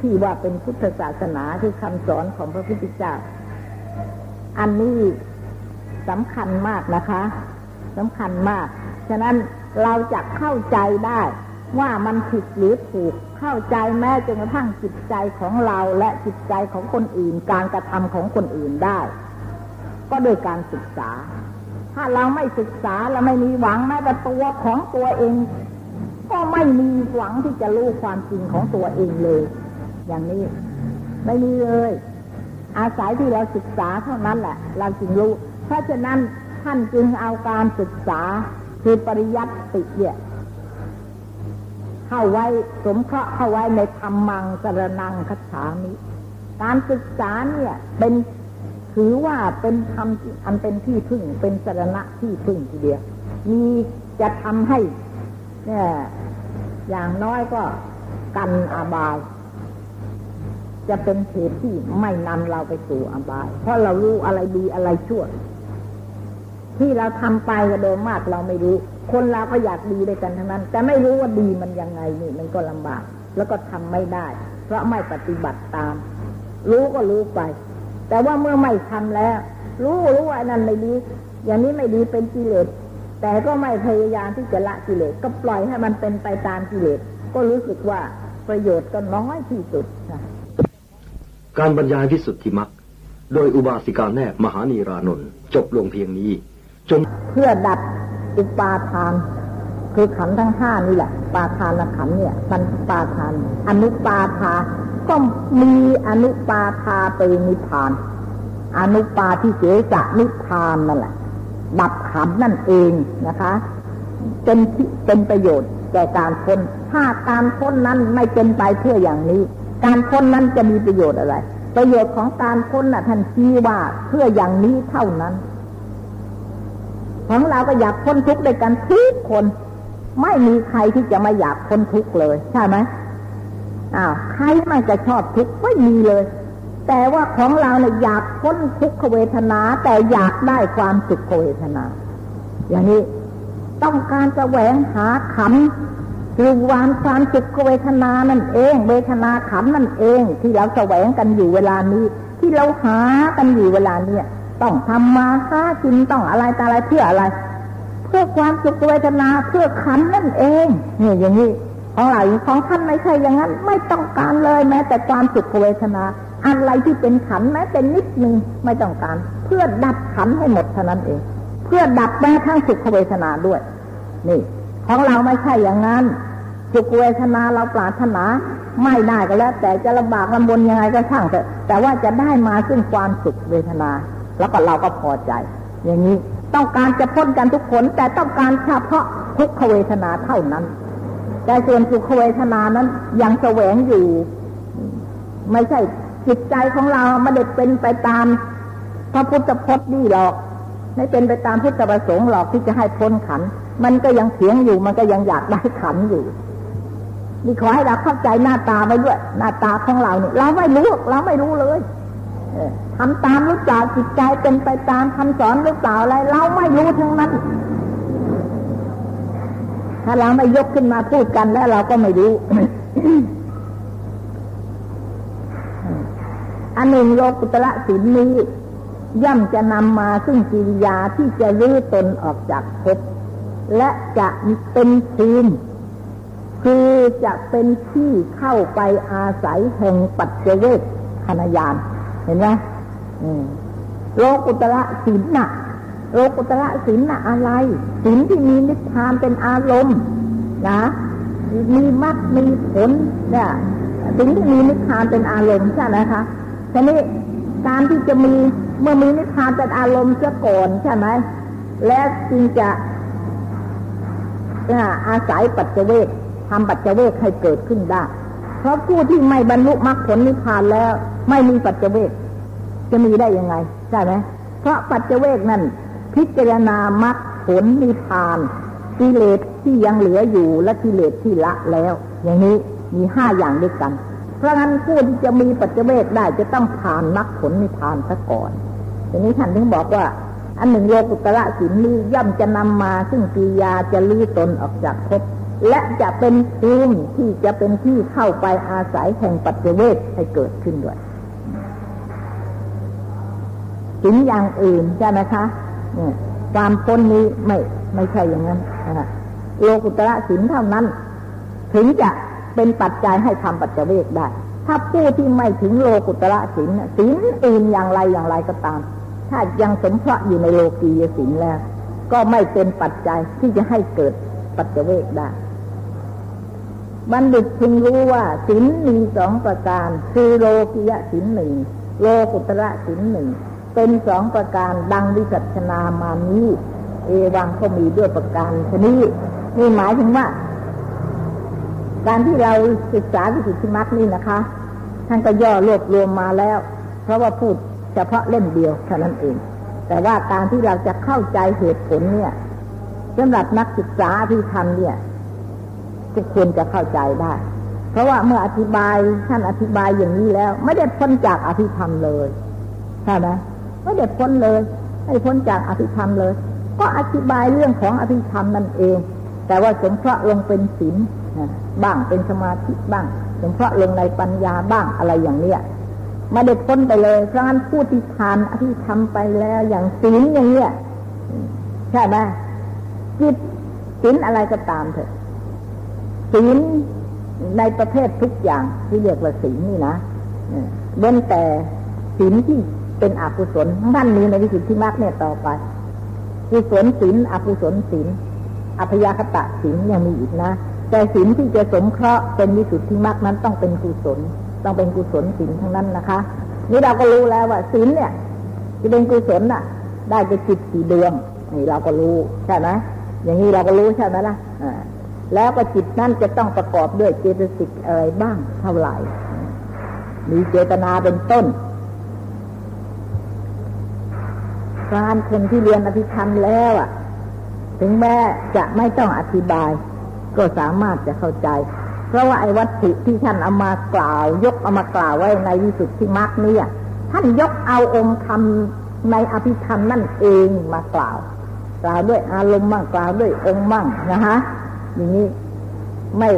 ที่ว่าเป็นพุทธศาสนาคือคำสอนของพระพุทธเจ้า อันนี้ สำคัญมากนะคะสำคัญมาก ฉะนั้นเราจะเข้าใจได้ว่ามันผิดหรือถูกเข้าใจแม้จนกระทั่งจิตใจของเราและจิตใจของคนอื่น การกระทำของคนอื่นได้ ก็โดยการศึกษา ถ้าเราไม่ศึกษาเราไม่มีหวังแม้แต่ตัวของตัวเอง ก็ไม่มีหวังที่จะรู้ความจริงของตัวเองเลย อย่างนี้ ไม่มีเลย อาศัยที่เราศึกษาเท่านั้นแหละ เราจึงรู้ เพราะฉะนั้นท่านจึงเอาการศึกษาคือปริยัติเนี่ยเข้าไว้สมเคราะห์เข้าไว้ในธรรมังสรนังคัจฉามิการศึกษาเนี่ยเป็นถือว่าเป็นธรรมอันเป็นที่พึ่งเป็นสรณะที่พึ่งทีเดียว มีจะทำให้เนี่ยอย่างน้อยก็กันอาบาย จะเป็นเหตุที่ไม่นำเราไปสู่อบาย เพราะเรารู้อะไรดีอะไรชั่ว ที่เราทำไปก็โดยมากเราไม่รู้ คนเราก็อยากดีด้วยกันทั้งนั้น แต่ไม่รู้ว่าดีมันยังไงนี่มันก็ลำบาก แล้วก็ทำไม่ได้ เพราะไม่ปฏิบัติตาม รู้ก็รู้ไป แต่ว่าเมื่อไม่ทำแล้ว รู้รู้ว่านั้นไม่ดี อย่างนี้ไม่ดีเป็นกิเลสแต่ก็ไม่พยายามที่จะละกิเลสก็ปล่อยให้มันเป็นไปตามกิเลสก็รู้สึกว่าประโยชน์ก็น้อยที่สุดค่ะการบรรยายวิสุทธิมักโดยอุบาสิกาแนบมหานีรานนท์จบลงเพียงนี้ จนเพื่อดับอุปาทาน คือขันทั้งห้านี่แหละ ปาทานละขันเนี่ยมันปาทาน อนุปาทา ก็มีอนุปาทาไปนิพาน อนุปาที่เจจะนิพานนั่นแหละ ดับขันนั่นเองนะคะเป็นเป็นประโยชน์แก่การพ้นถ้าการพ้นนั้นไม่เป็นไปเพื่ออย่างนี้ การพ้นนั้นจะมีประโยชน์อะไร ประโยชน์ของการพ้นน่ะท่านชี้ว่าเพื่ออย่างนี้เท่านั้น ของเราก็อยากพ้นทุกข์ด้วยกันทุกคน ไม่มีใครที่จะไม่อยากพ้นทุกข์เลย ใช่ไหมอ้าวใครไม่จะชอบทุกข์ไม่มีเลย แต่ว่าของเราเนี่ยอยากพ้นทุกขเวทนา แต่อยากได้ความสุขเวทนา อย่างนี้ต้องการจะแสวงหาขำคือวานความสุขเวทนานั่นเอง เวทนาขำนั่นเอง ที่เราแสวงกันอยู่เวลานี้ ที่เราหากันอยู่เวลาเนี้ย ต้องทำมาค้ากินต้องอะไรแต่อะไรเพื่ออะไร เพื่อความสุขเวทนาเพื่อขันนั่นเองเนี่ยอย่างนี้ของเราของท่านไม่ใช่อย่างนั้น ไม่ต้องการเลยแม้ แต่ความสุขเวทนา อะไรที่เป็นขันแม้แต่นิดนึงไม่ต้องการ เพื่อดับขันให้หมดเท่านั้นเอง เพื่อดับแม้ทั้งสุขเวทนาด้วย นี่ ของเราไม่ใช่อย่างนั้นสุขเวทนาเราปรารถนาไม่ได้ก็แล้ว แต่จะลำบากลำบนยังไงก็ช่างเถอะแต่ว่าจะได้มาซึ่งความสุขเวทนา แล้วก็เราก็พอใจ อย่างนี้ต้องการจะพ้นกันทุกคนแต่ต้องการเฉพาะทุกขเวทนาเท่านั้น แต่ส่วนสุขเวทนานั้นยังแสวงอยู่ ไม่ใช่จิตใจของเราไม่ได้เป็นไปตามพระพุทธพจน์นี่หรอก ไม่เป็นไปตามพุทธประสงค์หรอกที่จะให้พ้นขัน มันก็ยังเสียงอยู่ มันก็ยังอยากได้ขันอยู่นี่ขอให้เราเข้าใจหน้าตาไปด้วย หน้าตาของเราเนี่ยเราไม่รู้ เราไม่รู้เลย ทำตามหรือเปล่าจิตใจเป็นไปตามคำสอนหรือเปล่าอะไร เราไม่รู้ทั้งนั้น ถ้าเราไม่ยกขึ้นมาพูดกันแล้วเราก็ไม่รู้ อันหนึ่งโลกุตระสินนี้ย่อมจะนำมาซึ่งกิริยาที่จะรื้อตนออกจากภพและจะเป็นภูมิคือจะเป็นที่เข้าไปอาศัยแห่งปัจเจเวกขณยาน เห็นไหมโลกุตระศีลน่ะ โลกุตระศีลน่ะอะไรศีลที่มีนิพพานเป็นอารมณ์ นะ มีมรรคมีผลเนี่ยสิ่งที่มีนิพพานเป็นอารมณ์ใช่ไหมคะทีนี้การที่จะมีเมื่อมีนิพพานเป็นอารมณ์เสียก่อนใช่ไหมและจึงจะอาศัยปัจเจเวกทำปัจเจเวกให้เกิดขึ้นได้ เพราะผู้ที่ไม่บรรลุมรรคผลนิพพานแล้ว ไม่มีปัจเจเวกจะมีได้ยังไงใช่ไหมเพราะปัจเจเวกนั่นพิจารณามรรคผลนิพพานกิเลสที่ยังเหลืออยู่และกิเลสที่ละแล้ว อย่างนี้มีห้าอย่างด้วยกัน เพราะงั้นผู้ที่จะมีปัจเจเวกได้จะต้องผ่านมรรคผลนิพพานซะก่อนทีนี้ท่านถึงบอกว่า อันหนึ่งโลกุตระศีลนี้ย่อมจะนำมาซึ่งกิยาจะลื้อตนออกจากภพและจะเป็นภูมิที่จะเป็นที่เข้าไปอาศัยแห่งปัจเจเวทให้เกิดขึ้นด้วย ศีลอย่างอื่นใช่ไหมคะความพ้นนี้ไม่ไม่ใช่อย่างนั้นโลกุตระศีลเท่านั้น ถึงจะเป็นปัจจัยให้ทำปัจจเวกได้ ถ้าผู้ที่ไม่ถึงโลกุตระศีลศีลอื่นอย่างไรอย่างไรก็ตาม ถ้ายังสมเพราะอยู่ในโลกียศีลแล้ว ก็ไม่เป็นปัจจัยที่จะให้เกิดปัจจเวกได้บัณฑิตพึงรู้ว่าศีลมีสองประการ คือโลกียศีลหนึ่งโลกุตระศีลหนึ่ง เป็นสองประการดังวิจัชนามานี้ เอวังก็มีด้วยประการชนี้นี่หมายถึงว่า การที่เราศึกษาวิสุทธิมรรคนี่นะคะท่านก็ย่อรวบรวมมาแล้ว เพราะว่าพูดเฉพาะเล่มเดียวเท่านั้นเอง แต่ว่าการที่เราจะเข้าใจเหตุผลเนี่ยสำหรับนักศึกษาที่ทำเนี่ยทุกคนจะเข้าใจได้ เพราะว่าเมื่ออธิบายท่านอธิบายอย่างนี้แล้ว ไม่ได้พ้นจากอภิธรรมเลยใช่ไหม ไม่ได้พ้นเลยไม่พ้นจากอภิธรรมเลย ก็อธิบายเรื่องของอภิธรรมนั่นเอง แต่ว่าสงเคราะห์ลงเป็นศีลบ้างเป็นสมาธิบ้างสงเคราะห์ลงในปัญญาบ้างอะไรอย่างเนี้ยไม่ได้พ้นไปเลยเพราะงั้นผู้ที่ทานอภิธรรมไปแล้วอย่างศีลอย่างเนี้ยใช่ไหมจิตศีลอะไรก็ตามเถอะศีลในประเภททุกอย่างที่เรียกว่าศีลนี่นะเว้นแต่ศีลที่ เป็นอกุศลท่านนี้ในวิสุทธิมรรคเนี่ยต่อไปกุศลศีลอกุศลศีลอัพยาคตะศีลยังมีอีกนะ แต่ศีลที่จะสมเคราะห์เป็นวิสุทธิมรรคนั้นต้องเป็นกุศล ต้องเป็นกุศลศีลทั้งนั้นนะคะ นี่เราก็รู้แล้วว่าศีลเนี่ยจะเป็นกุศลน่ะ ได้จะจิตกี่ดวงนี่เราก็รู้ใช่ไหมอย่างนี้เราก็รู้ใช่ไหมล่ะอ่าแล้วก็จิตนั่นจะต้องประกอบด้วยเจตสิกอะไรบ้างเท่าไหร่ มีเจตนาเป็นต้น การคนที่เรียนอภิธรรมแล้วอะ ถึงแม้จะไม่ต้องอธิบาย ก็สามารถจะเข้าใจ เพราะว่าไอ้วัตถุที่ท่านเอามากล่าว ยกเอามากล่าวไว้ในวิสุทธิมรรคนี่ท่านยกเอาองค์ธรรมในอภิธรรมนั่นเองมากล่าว กล่าวด้วยอารมณ์มั่งกล่าวด้วยองค์มั่งนะฮะอย่างนี้ไม่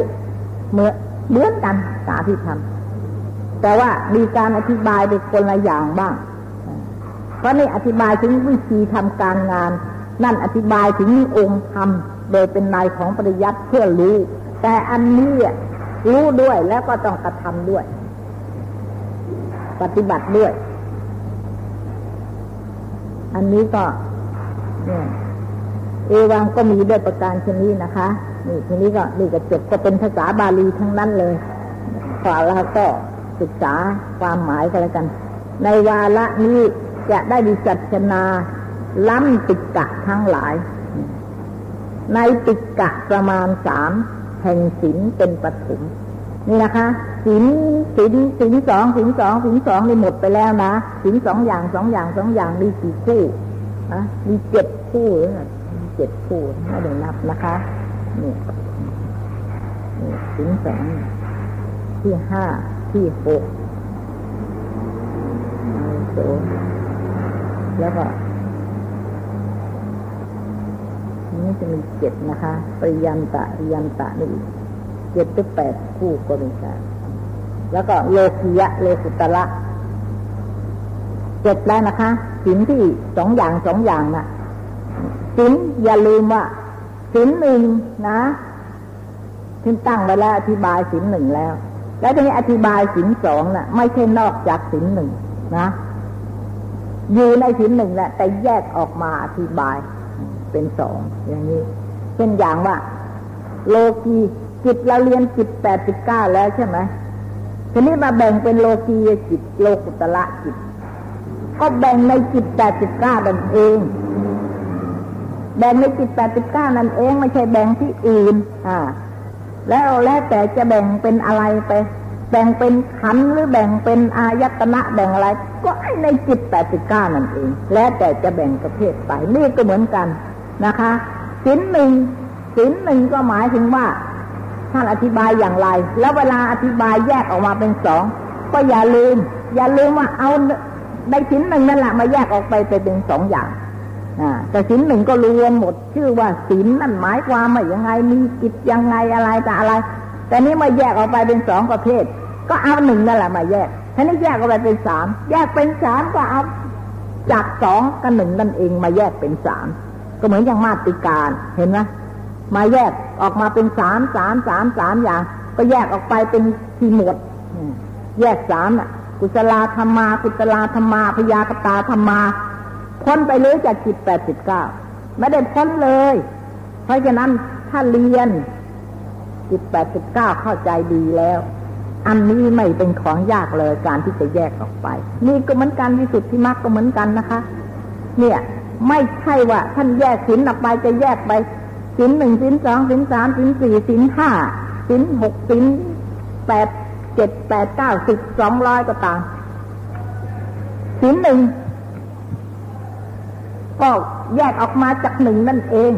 เหมือนเหมือนกันกาอภิธรรมแต่ว่ามีการอธิบายเป็นคนละอย่างบ้าง เพราะนี่อธิบายถึงวิธีทำการงาน นั่นอธิบายถึงองค์ธรรมโดยเป็นนายของปริยัติเพื่อรู้ แต่อันนี้รู้ด้วยแล้วก็ต้องกระทำด้วย ปฏิบัติด้วย อันนี้ก็เนี่ยเอวังก็มีด้วยประการชนี้นะคะนี่ทีนี้ก็นี่ก็จบก็เป็นภาษาบาลีทั้งนั้นเลยขอแล้วก็ศึกษาความหมายกันแล้วกัน ในวาระนี้ จะได้ดิจัชนาล้ำติกะทั้งหลาย ในติกะประมาณสามแห่งศีลเป็นปฐมนี่นะคะศีลศีลศีลสองศีลสองศีลสองนี่หมดไปแล้วนะศีลสองอย่างสองอย่างสองอย่างมีกี่คู่อะมีเจ็ดคู่หรือมีเจ็ดคู่ไม่ได้นับนะคะนี่ศีลสองที่ห้าที่หกโแล้วก็นี่จะมีเจ็ดนะคะปริยันตะริยันตะนี่เจ็ดถึงแปดคู่ก็มีค่ะแล้วก็โลกียะโลกุตระเจ็ดแล้วนะคะสินที่สองอย่างสองอย่างนะ่ะสินอย่าลืมว่าสินหนึ่งนะที่ตั้งไว้แล้วอธิบายสินหนึ่งแล้ว แล้วทีนี้อธิบายสินสองน่ะ ไม่ใช่นอกจากสินหนึ่งนะ อยู่ในศีลหนึ่งแหละ แต่แยกออกมาอธิบายเป็นสองอย่างนี้เช่นอย่างว่า โลกีจิตเราเรียนจิตแปดสิบเก้าแล้วใช่ไหมทีนี้มาแบ่งเป็นโลกีจิตโลกุตละจิต ก็แบ่งในจิตแปดสิบเก้านั่นเอง แบ่งในจิตแปดสิบเก้านั่นเองไม่ใช่แบ่งที่อื่น อ่า แล้วแล้วแต่จะแบ่งเป็นอะไรไป แบ่งเป็นขันหรือแบ่งเป็นอายตนะแบ่งอะไร ก็ไอ้ในจิตแปดสิบเก้านั่นเอง แล้วแต่จะแบ่งประเภทไปนี่ก็เหมือนกันนะคะสินหนึ่งสินหนึ่งก็หมายถึงว่าท่านอธิบายอย่างไร แล้วเวลาอธิบายแยกออกมาเป็นสองก็อย่าลืม อย่าลืมว่าเอาในสินหนึ่งนั่นแหละมาแยกออกไปไปเป็นสองอย่างอ่าแต่ศีลหนึ่งก็รวมหมดชื่อว่าศีลนั่นหมายความว่ายังไงมีกิจยังไงอะไรแต่อะไร แต่นี้มาแยกออกไปเป็นสองประเภท ก็เอาหนึ่งนั่นแหละมาแยกทีนี้แยกออกไปเป็นสามแยกเป็นสามก็เอาจากสองกับหนึ่งนั่นเองมาแยกเป็นสามก็เหมือนอย่างมาติการเห็นไหมมาแยกออกมาเป็นสามสามสามสามอย่าง ก็แยกออกไปเป็นที่หมดแยกสามอะ กุศลธรรมา กุศลธรรมาพยากตาธรรมาพ้นไปเลยจากจิตแปดสิบเก้าไม่ได้พ้นเลย เพราะฉะนั้นถ้าเรียนจิตแปดสิบเก้าเข้าใจดีแล้ว อันนี้ไม่เป็นของยากเลยการที่จะแยกออกไป นี่ก็เหมือนกันวิสุทธิมรรคก็เหมือนกันนะคะ เนี่ย ไม่ใช่ว่า ท่านแยกสินออกไปจะแยกไปสินหนึ่งสินสองสินสามสินสี่สินห้าสินหกสินแปดเจ็ดแปดเก้าสิบสองร้อยก็ตามสินหนึ่งก็แยกออกมาจากหนึ่งนั่นเอง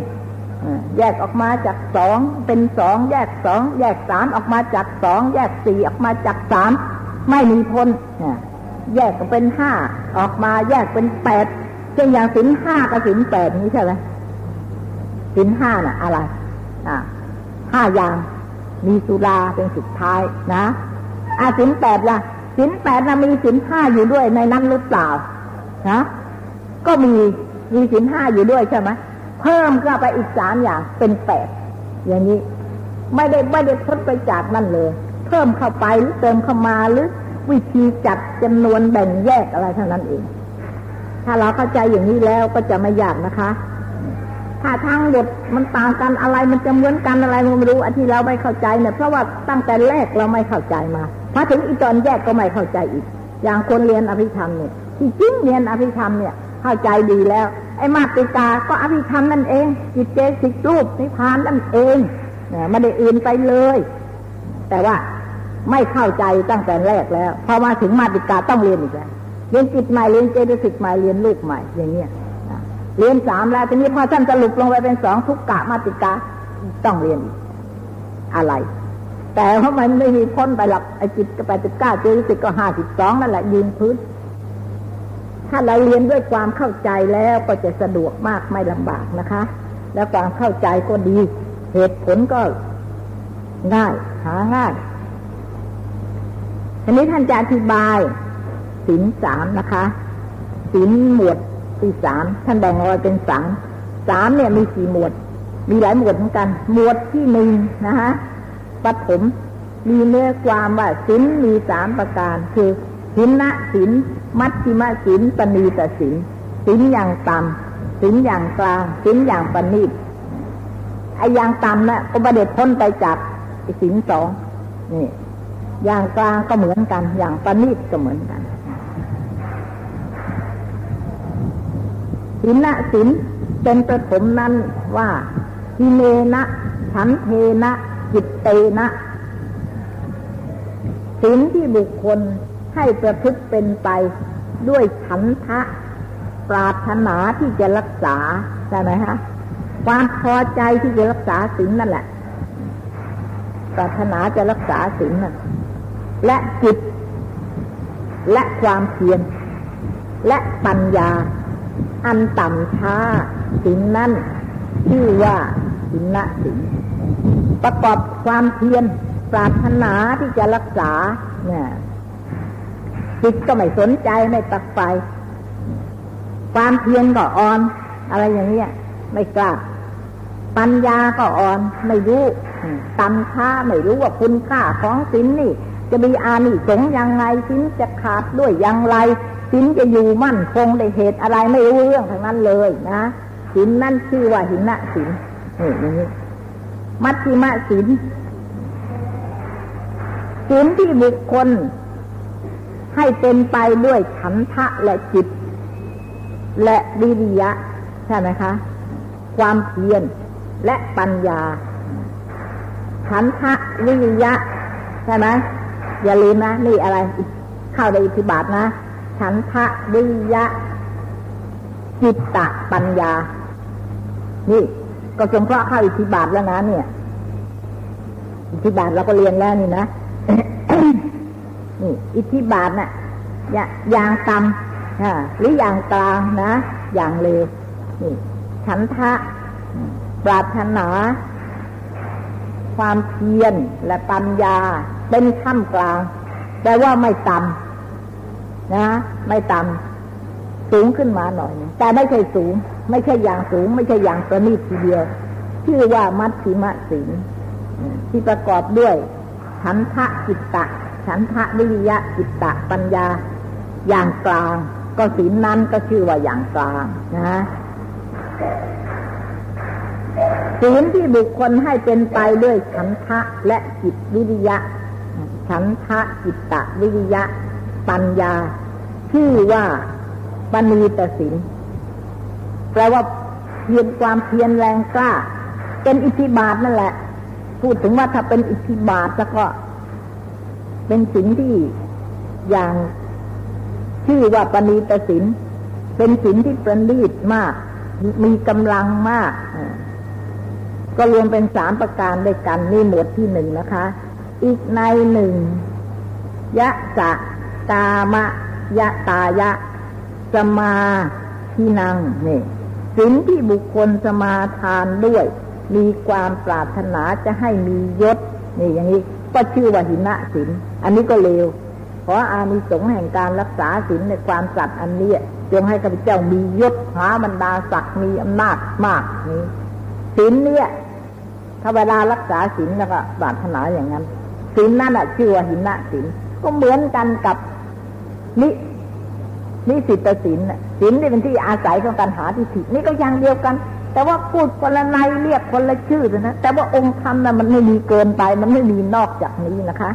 แยกออกมาจากสองเป็นสองแยกสองแยกสามออกมาจากสองแยกสี่ออกมาจากสามไม่มีพ้นแยกเป็นห้าออกมาแยกเป็นแปดเช่นอย่างสินห้ากับสินแปดนี้ใช่ไหมสินห้าน่ะ อะไร อ่าห้าอย่างมีสุราเป็นสุดท้ายนะอาสินแปดล่ะสินแปดนะมีสินห้าอยู่ด้วยในนั้นหรือเปล่านะก็มีมีสินห้าอยู่ด้วยใช่ไหม เพิ่มก็ไปอีกสามอย่างเป็นแปดอย่างนี้ ไม่ได้ไม่ได้พ้นไปจากนั่นเลย เพิ่มเข้าไปหรือเติมเข้ามาหรือ วิธีจัดจำนวนแบ่งแยกอะไรเท่านั้นเอง ถ้าเราเข้าใจอย่างนี้แล้วก็จะไม่ยากนะคะ ถ้าทางบทมันต่างกันอะไรมันจะเหมือนกันอะไรไม่รู้อันที่เราไม่เข้าใจเนี่ยเพราะว่าตั้งแต่แรกเราไม่เข้าใจมาพอถึงอีตอนแยกก็ไม่เข้าใจอีก อย่างคนเรียนอภิธรรมเนี่ยที่จริงเรียนอภิธรรมเนี่ย เข้าใจดีแล้ว ไอ้มาติกาก็อภิธรรมนั่นเองจิตเจสิกรูปนิพานนั่นเองไม่ได้อื่นไปเลย แต่ว่าไม่เข้าใจตั้งแต่แรกแล้วพอมาถึงมาติกาต้องเรียนอีกแล้วเรียนจิตใหม่เรียนเจตสิกใหม่เรียนลูกใหม่อย่างเงี้ยเรียนสามแล้วทีนี้พอท่านสรุปลงไปเป็นสองทุกกะมาติกาต้องเรียนอีกอะไร แต่เพราะมันไม่มีพ้นไปหรอกไอจิตก็แปดสิบเก้าเจตสิกก็ห้าสิบสองนั่นแหละยืนพื้น ถ้าเราเรียนด้วยความเข้าใจแล้วก็จะสะดวกมากไม่ลำบากนะคะ แล้วความเข้าใจก็ดี เหตุผลก็ง่าย หาง่ายทีนี้ท่านจะอธิบายสินสามนะคะสินหมวดที่สามท่านแบ่งออกเป็นสามสามเนี่ยมีสี่หมวด มีหลายหมวดเหมือนกัน หมวดที่หนึ่งนะคะปฐมมีเนื้อความว่าสินมีสามประการคือ สินนะสินมัชชิมสินปณีตสินสินอย่างต่ำสินอย่างกลางสินอย่างปณีตไอ้อย่างต่ำนะ่ะก็ประเด็จพ้นไปจากสินสองนี่อย่างกลางก็เหมือนกัน อย่างปณีตก็เหมือนกันสินนะสินเป็นประถมนั้นว่าทิเนนะฉันเทนะจิตเตนะสินที่บุคคล ให้ประพฤติเป็นไปด้วยฉันทะ ปรารถนาที่จะรักษาใช่ไหมคะความพอใจที่จะรักษาศีลนั่นแหละ ปรารถนาจะรักษาศีลนั่นและจิต และความเพียรและปัญญา อันต่ำช้าศีลนั่นชื่อว่าศีลละศีลประกอบความเพียรปรารถนาที่จะรักษาเนี่ย จิตก็ไม่สนใจไม่ตักไฟความเพียรก็อ่อน อะไรอย่างเนี้ยไม่กล้าปัญญาก็อ่อน ไม่รู้ตันช้าไม่รู้ว่าคุณค่าของสินนี่ จะมีอานิสงส์ยังไงสินจะขาดด้วยอย่างไรสินจะอยู่มั่นคงในเหตุอะไรไม่รู้เรื่องทั้งนั้นเลยนะสินนั่นชื่อว่าหินะสินนี่อย่างนี้มัชฌิมะสินสินที่บุคคล ให้เป็นไปด้วยขันทะและจิต และวิริยะ ใช่ไหมคะ ความเพียรและปัญญาขันทะวิริยะ ใช่ไหมอย่าลืมนะ นี่อะไร เข้าในอิทธิบาทนะขันทะวิริยะ จิตตะปัญญา นี่ก็สงเคราะห์เข้าอิทธิบาทแล้วนะเนี่ย อิทธิบาทเราก็เรียนแล้วนี่นะ นี่ อิทธิบาทนะ่ะอย่างต่ำหรืออย่างกลางนะ อย่างเลวนี่ฉันทะ ปรารถนา ความเพียรและปัญญาเป็นท่ามกลางแต่ว่าไม่ต่ำนะ ไม่ต่ำสูงขึ้นมาหน่อย แต่ไม่ใช่สูง ไม่ใช่อย่างสูง ไม่ใช่อย่างประณีตทีเดียว ชื่อว่ามัชชิมะศีลที่ประกอบด้วยฉันทะจิตตะ ฉันทะวิริยะจิตตะปัญญา อย่างกลาง ก็ศีลนั้นก็ชื่อว่าอย่างกลางนะศีลที่บุคคลให้เป็นไปด้วยฉันทะและจิตวิริยะ ฉันทะจิตตะวิริยะ ปัญญา ชื่อว่าปณีตศีลแปลว่าเพียรความเพียรแรงกล้า เป็นอิทธิบาทนั่นแหละ พูดถึงว่าถ้าเป็นอิทธิบาทแล้วก็ เป็นสิ่งที่อย่าง ชื่อว่าปณีตศีลเป็นศีลที่ประณีตมาก มีกำลังมาก ก็รวมเป็นสามประการด้วยกันนี่หมวดที่หนึ่งนะคะ อีกในหนึ่งยะสะกามะยะตายะสมาทินังนี่สิ่งที่บุคคลสมาทานด้วย มีความปรารถนาจะให้มียศนี่อย่างนี้ก็ชื่อว่าหินะศีล อันนี้ก็เลวขออานิสงส์แห่งการรักษาศีลในความสัตย์อันนี้จงให้ข้าพเจ้ามียศหาบรรดาศักดิ์มีอำนาจมากนี้ศีลเนี่ยถ้าเวลารักษาศีลแล้วก็ปรารถนาอย่างนั้นศีลนั่นแหะชื่อว่าหินะศีลก็เหมือนกันกับนินิสิตศีลศีลนี่เป็นที่อาศัยของการหาที่ถินี่ก็อย่างเดียวกัน แต่ว่าพูดคนละในเรียกคนละชื่อนะแต่ว่าองค์ธรรมน่ะมันไม่มีเกินไป มันไม่มีนอกจากนี้นะคะ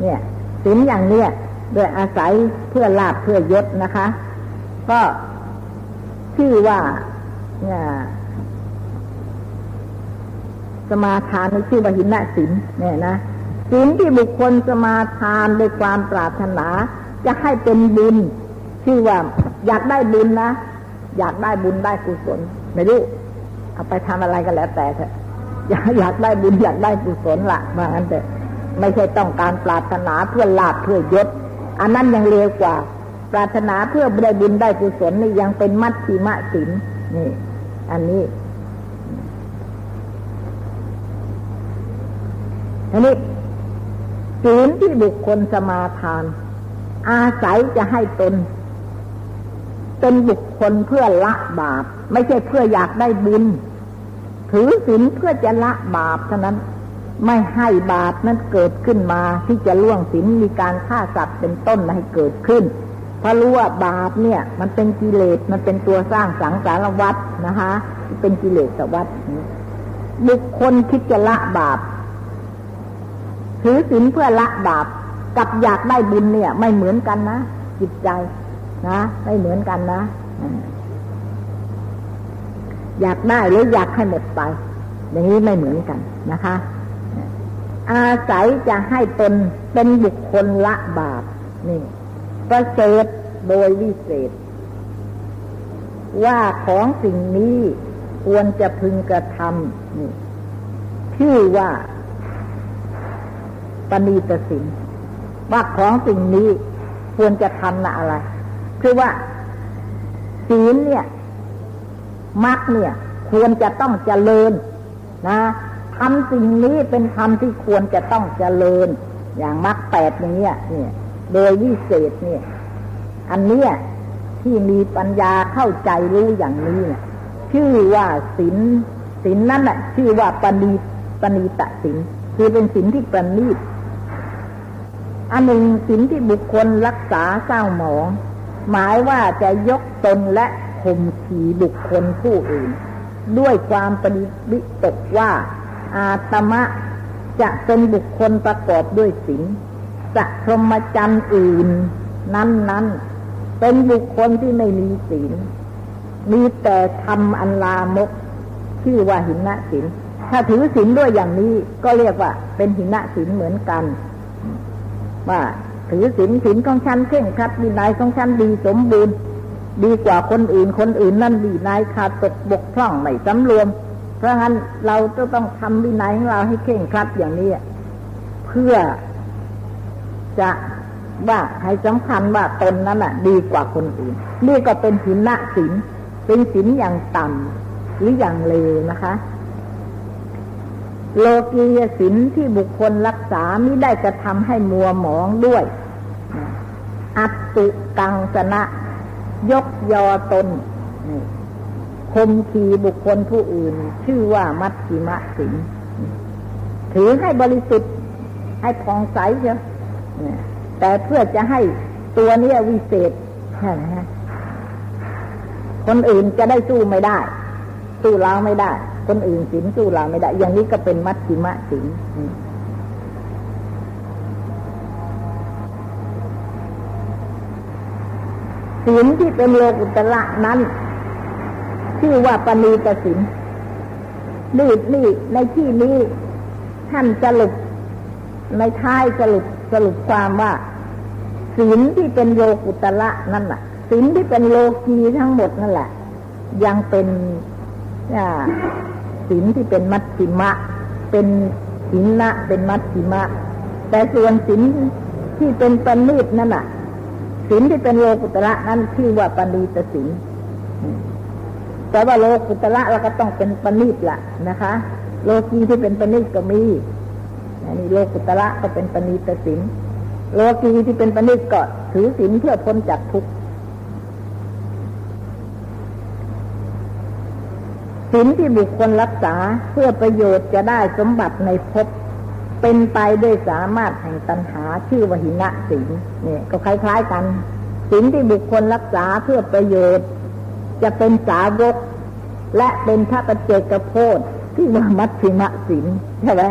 เนี่ยศีลอย่างเนี้ยโดยอาศัยเพื่อลาบเพื่อยศนะคะ ก็ชื่อว่าเนี่ยสมาทานชื่อว่าหินะศีลเนี่ยนะศีลที่บุคคลสมาทานด้วยความปรารถนา จะให้เป็นบุญ ชื่อว่าอยากได้บุญนะ อยากได้บุญได้กุศลไม่รู้เอาไปทำอะไรก็แล้วแต่เถอะอยากอยากได้บุญอยากได้กุศลละว่างั้นแต่ ไม่ใช่ต้องการปรารถนาเพื่อลาบเพื่อยศ อันนั้นยังเร็วกว่า ปรารถนาเพื่อได้บุญได้กุศลนี่ยังเป็นมัดสีมะศีลนี่ อันนี้อันนี้ศีลที่บุคคลสมาทาน อาศัยจะให้ตน เป็นบุคคลเพื่อละบาป ไม่ใช่เพื่ออยากได้บุญ ถือศีลเพื่อจะละบาปเท่านั้น ไม่ให้บาปนั้นเกิดขึ้นมาที่จะล่วงศีลมีการฆ่าสัตว์เป็นต้นให้เกิดขึ้น เพราะรู้ว่าบาปเนี่ย มันเป็นกิเลสมันเป็นตัวสร้างสังสารวัฏนะคะ เป็นกิเลสวัฏบุคคลคิดจะละบาปถือศีลเพื่อละบาปกับอยากได้บุญเนี่ย ไม่เหมือนกันนะจิตใจนะไม่เหมือนกันนะอยากได้หรืออยากให้หมดไป อย่างนี้ไม่เหมือนกันนะคะ อาศัยจะให้ตนเป็นบุคคลละบาปนี่ประเสริฐโดยวิเศษ ว่าของสิ่งนี้ควรจะพึงกระทำนี่ชื่อว่าปณีตสินว่าของสิ่งนี้ควรจะทำนะอะไร คือว่าศีลเนี่ยมรรคเนี่ย ควรจะต้องเจริญนะ ทำสิ่งนี้เป็นธรรมที่ควรจะต้องเจริญ อย่างมรรคแปดอย่างเนี้ยเนี่ย โดยวิเศษเนี่ย อันเนี้ยที่มีปัญญาเข้าใจรู้อย่างนี้เนี่ยชื่อว่าศีลศีลนั่นแหะชื่อว่าปณีปณีตะศีลคือเป็นศีลที่ประณีตอันหนึ่งศีลที่บุคคลรักษาเศร้าหมอง หมายว่าจะยกตนและข่มขีบุคคลผู้อื่น ด้วยความปฏิวิตกว่า อาตมะจะเป็นบุคคลประกอบด้วยศีลสัพรหมจรรย์อื่น นั้นนั้นเป็นบุคคลที่ไม่มีศีล มีแต่ทำอันลามก ชื่อว่าหินนะศีลถ้าถือศีลด้วยอย่างนี้ก็เรียกว่า เป็นหินนะศีลเหมือนกัน ว่าถือศีลศีลของฉันเข่งคัดวินัยของฉันดีสมบูรณ์ ดีกว่าคนอื่นคนอื่นนั่นดีนายขาดตกบกพร่องไม่สำรวม เพราะงั้นเราจะต้องทำวินัยของเราให้เข่งคัดอย่างนี้ เพื่อจะว่าให้สำคัญว่าตนนั้นอะ ดีกว่าคนอื่นนี่ก็เป็นหินละศีลเป็นศีลอย่างต่ำหรืออย่างเลวนะคะ โลกียศีลที่บุคคลรักษาไม่ได้จะทำให้มัวหมองด้วย อัตตุกังสนะ ยกยอตน คมขีบุคคลผู้อื่น ชื่อว่ามัตติมะศีลถือให้บริสุทธิ์ให้ผ่องใสเชียวแต่เพื่อจะให้ตัวนี้วิเศษใช่ไหมฮะคนอื่นจะได้สู้ไม่ได้ สู้เราไม่ได้ คนอื่นสินสู้เราไม่ได้ อย่างนี้ก็เป็นมัชชิมะสินศีลที่เป็นโลกุตระนั้น ชื่อว่าปณีตศีลนี่นี่ในที่นี้ ท่านสรุปในท้ายสรุปสรุปความว่าศีลที่เป็นโลกุตระนั่นแหละศีลที่เป็นโลกีทั้งหมดนั่นแหละ ยังเป็นศีลที่เป็นมัชชิมะ เป็นศีลละเป็นมัชชิมะ แต่ส่วนศีลที่เป็นปณิตนั่นแหะศีลที่เป็นโลกุตระนั้นชื่อว่าปณีตศีล แต่ว่าโลกุตระเราก็ต้องเป็นปณิตละนะคะ โลกีที่เป็นปณิตก็มีนนี้โลกุตระก็เป็นปณีตศีลโลกีที่เป็นปณิตก็ถือศีลเพื่อพ้นจากทุกข์ศีลที่บุคคลรักษาเพื่อประโยชน์จะได้สมบัติในภพเป็นไปด้วยสามารถแห่งตัณหาชื่อวหินะศีลเนี่ยก็คล้ายๆกันศีลที่บุคคลรักษาเพื่อประโยชน์ จะเป็นสาวก และเป็นพระปเจกโพธที่ว่ามัชชิมะศีลใช่ไหม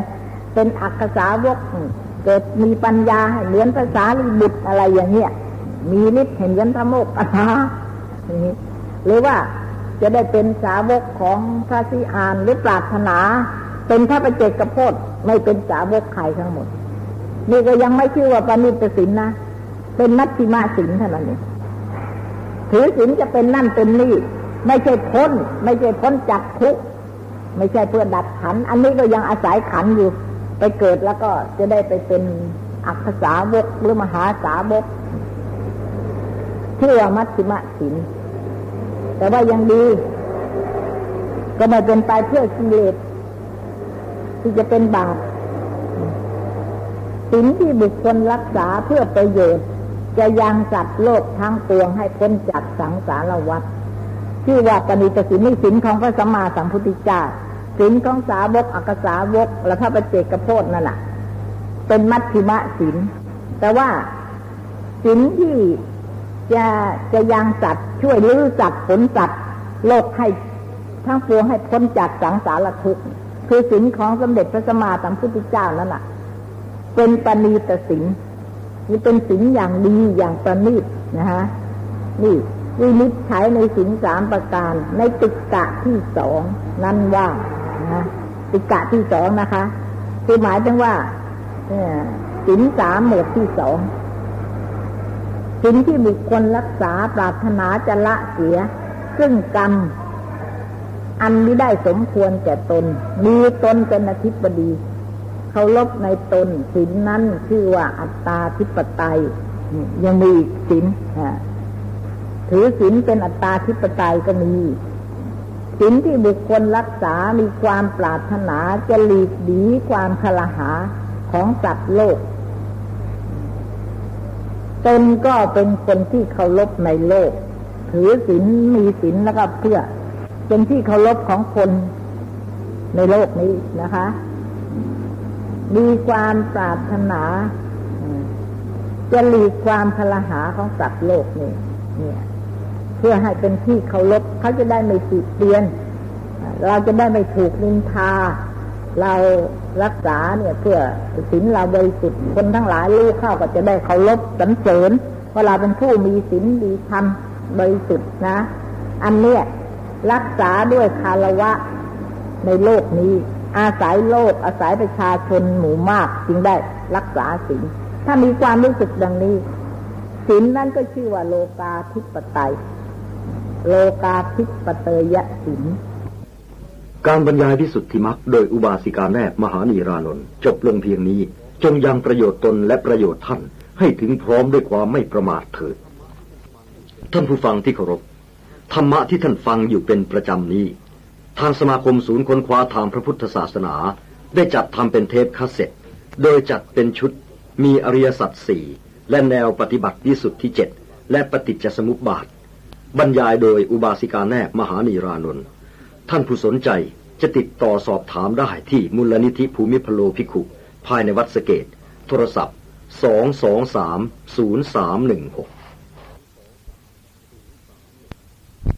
เป็นอักษาวก เกิดมีปัญญาเหมือนภาษาลิบุตรอะไรอย่างเงี้ยมีฤทธิ์เห็นยันธโมกอ่าหรือว่าจะได้เป็นสาวกของพระสิอานหรือปรารถนา เป็นพระประเจกโพธไม่เป็นสาวกใครทั้งหมด นี่ก็ยังไม่ชื่อว่าปณิตศินนะเป็นนัตติมาศินเท่านั้นเอง ถือศินจะเป็นนั่นเป็นนี่ ไม่ใช่พ้น ไม่ใช่พ้นจากทุกไม่ใช่เพื่อดัดขัน อันนี้ก็ยังอาศัยขันอยู่ ไปเกิดแล้วก็จะได้ไปเป็นอักษาวกหรือมหาสาวกชื่อว่ามัชฌิมศินแต่ว่ายังดี ก็ไม่เป็นไปเพื่อกิเลสที่จะเป็นบาปสิ่งที่บุคคลรักษาเพื่อประโยชน์ จะยังสัตว์โลกทั้งปวงให้พ้นจากสังสารวัฏชื่อว่าปณิตสินนี่สินของพระสัมมาสัมพุทธเจ้าสินของสาวกอักษาวก และพระปเจกโพธนั่นแหละเป็นมัชฌิมะสินแต่ว่าสินที่จะจะยังสัตว์ช่วยลื้อสัตว์ผลสัตว์โลกให้ทั้งปวงให้พ้นจากสังสารทุกข์คือสินของสมเด็จพระสัมมาสัมพุทธเจ้านั่นแหละเป็นปณีตสิน นี่เป็นสินอย่างดีอย่างประณีตนะฮะนี่วินิจฉัยในสินสามประการ ในติกะที่สองนั่นว่านะติกะที่สองนะคะ คือหมายถึงว่าสินสามหมวดที่สองสิ่งที่บุคคลรักษาปรารถนาจะละเสีย ซึ่งกรรม อันไม่ได้สมควรแก่ตน มีตนเป็นอธิปดี เขาลบในตนสินนั้นชื่อว่าอัตตาธิปไตย ยังมีสินถือสินเป็นอัตตาธิปไตยก็มีสินที่บุคคลรักษา มีความปรารถนาจะหลีกดีความคลหาของสัตว์โลก ตนก็เป็นคนที่เคารพในโลก ถือศีลมีศีลแล้วก็เพื่อ เป็นที่เคารพของคนในโลกนี้นะคะ มีความปรารถนาจะหลีกความพลหาของสัตว์โลกนี่เนี่ย เพื่อให้เป็นที่เคารพเขาจะได้ไม่ติดเตียน เราจะได้ไม่ถูกนินทา เรารักษาเนี่ย เพื่อศีลเราบริสุทธิ์คนทั้งหลายรู้เข้าก็จะได้เคารพสรรเสริญว่าเราเป็นผู้มีศีลดีธรรมบริสุทธิ์นะ อันเนี้ยรักษาด้วยคารวะในโลกนี้ อาศัยโลก อาศัยประชาชนหมู่มากจึงได้รักษาศีลถ้ามีความรู้สึกดังนี้ศีลนั่นก็ชื่อว่าโลกาทิปไตย โลกาทิปเตยะศีลการบรรยายพิสุทธิมักโดยอุบาสิกาแม่มหานีรานนท์จบลงเพียงนี้ จงยังประโยชน์ตนและประโยชน์ท่านให้ถึงพร้อมด้วยความไม่ประมาทเถิด ท่านผู้ฟังที่เคารพธรรมะที่ท่านฟังอยู่เป็นประจำนี้ ทางสมาคมศูนย์ค้นคว้าทางพระพุทธศาสนา ได้จัดทำเป็นเทปคาสเซ็ตโดยจัดเป็นชุดมีอริยสัจสี่และแนวปฏิบัติที่สุดที่เจ็ดและปฏิจจสมุปบาท บรรยายโดยอุบาสิกาแนบมหานีรานนท์ท่านผู้สนใจจะติดต่อสอบถามได้ที่มูลนิธิภูมิพโลภิกขุ ภายในวัดสระเกศ โทรศัพท์ 223 0316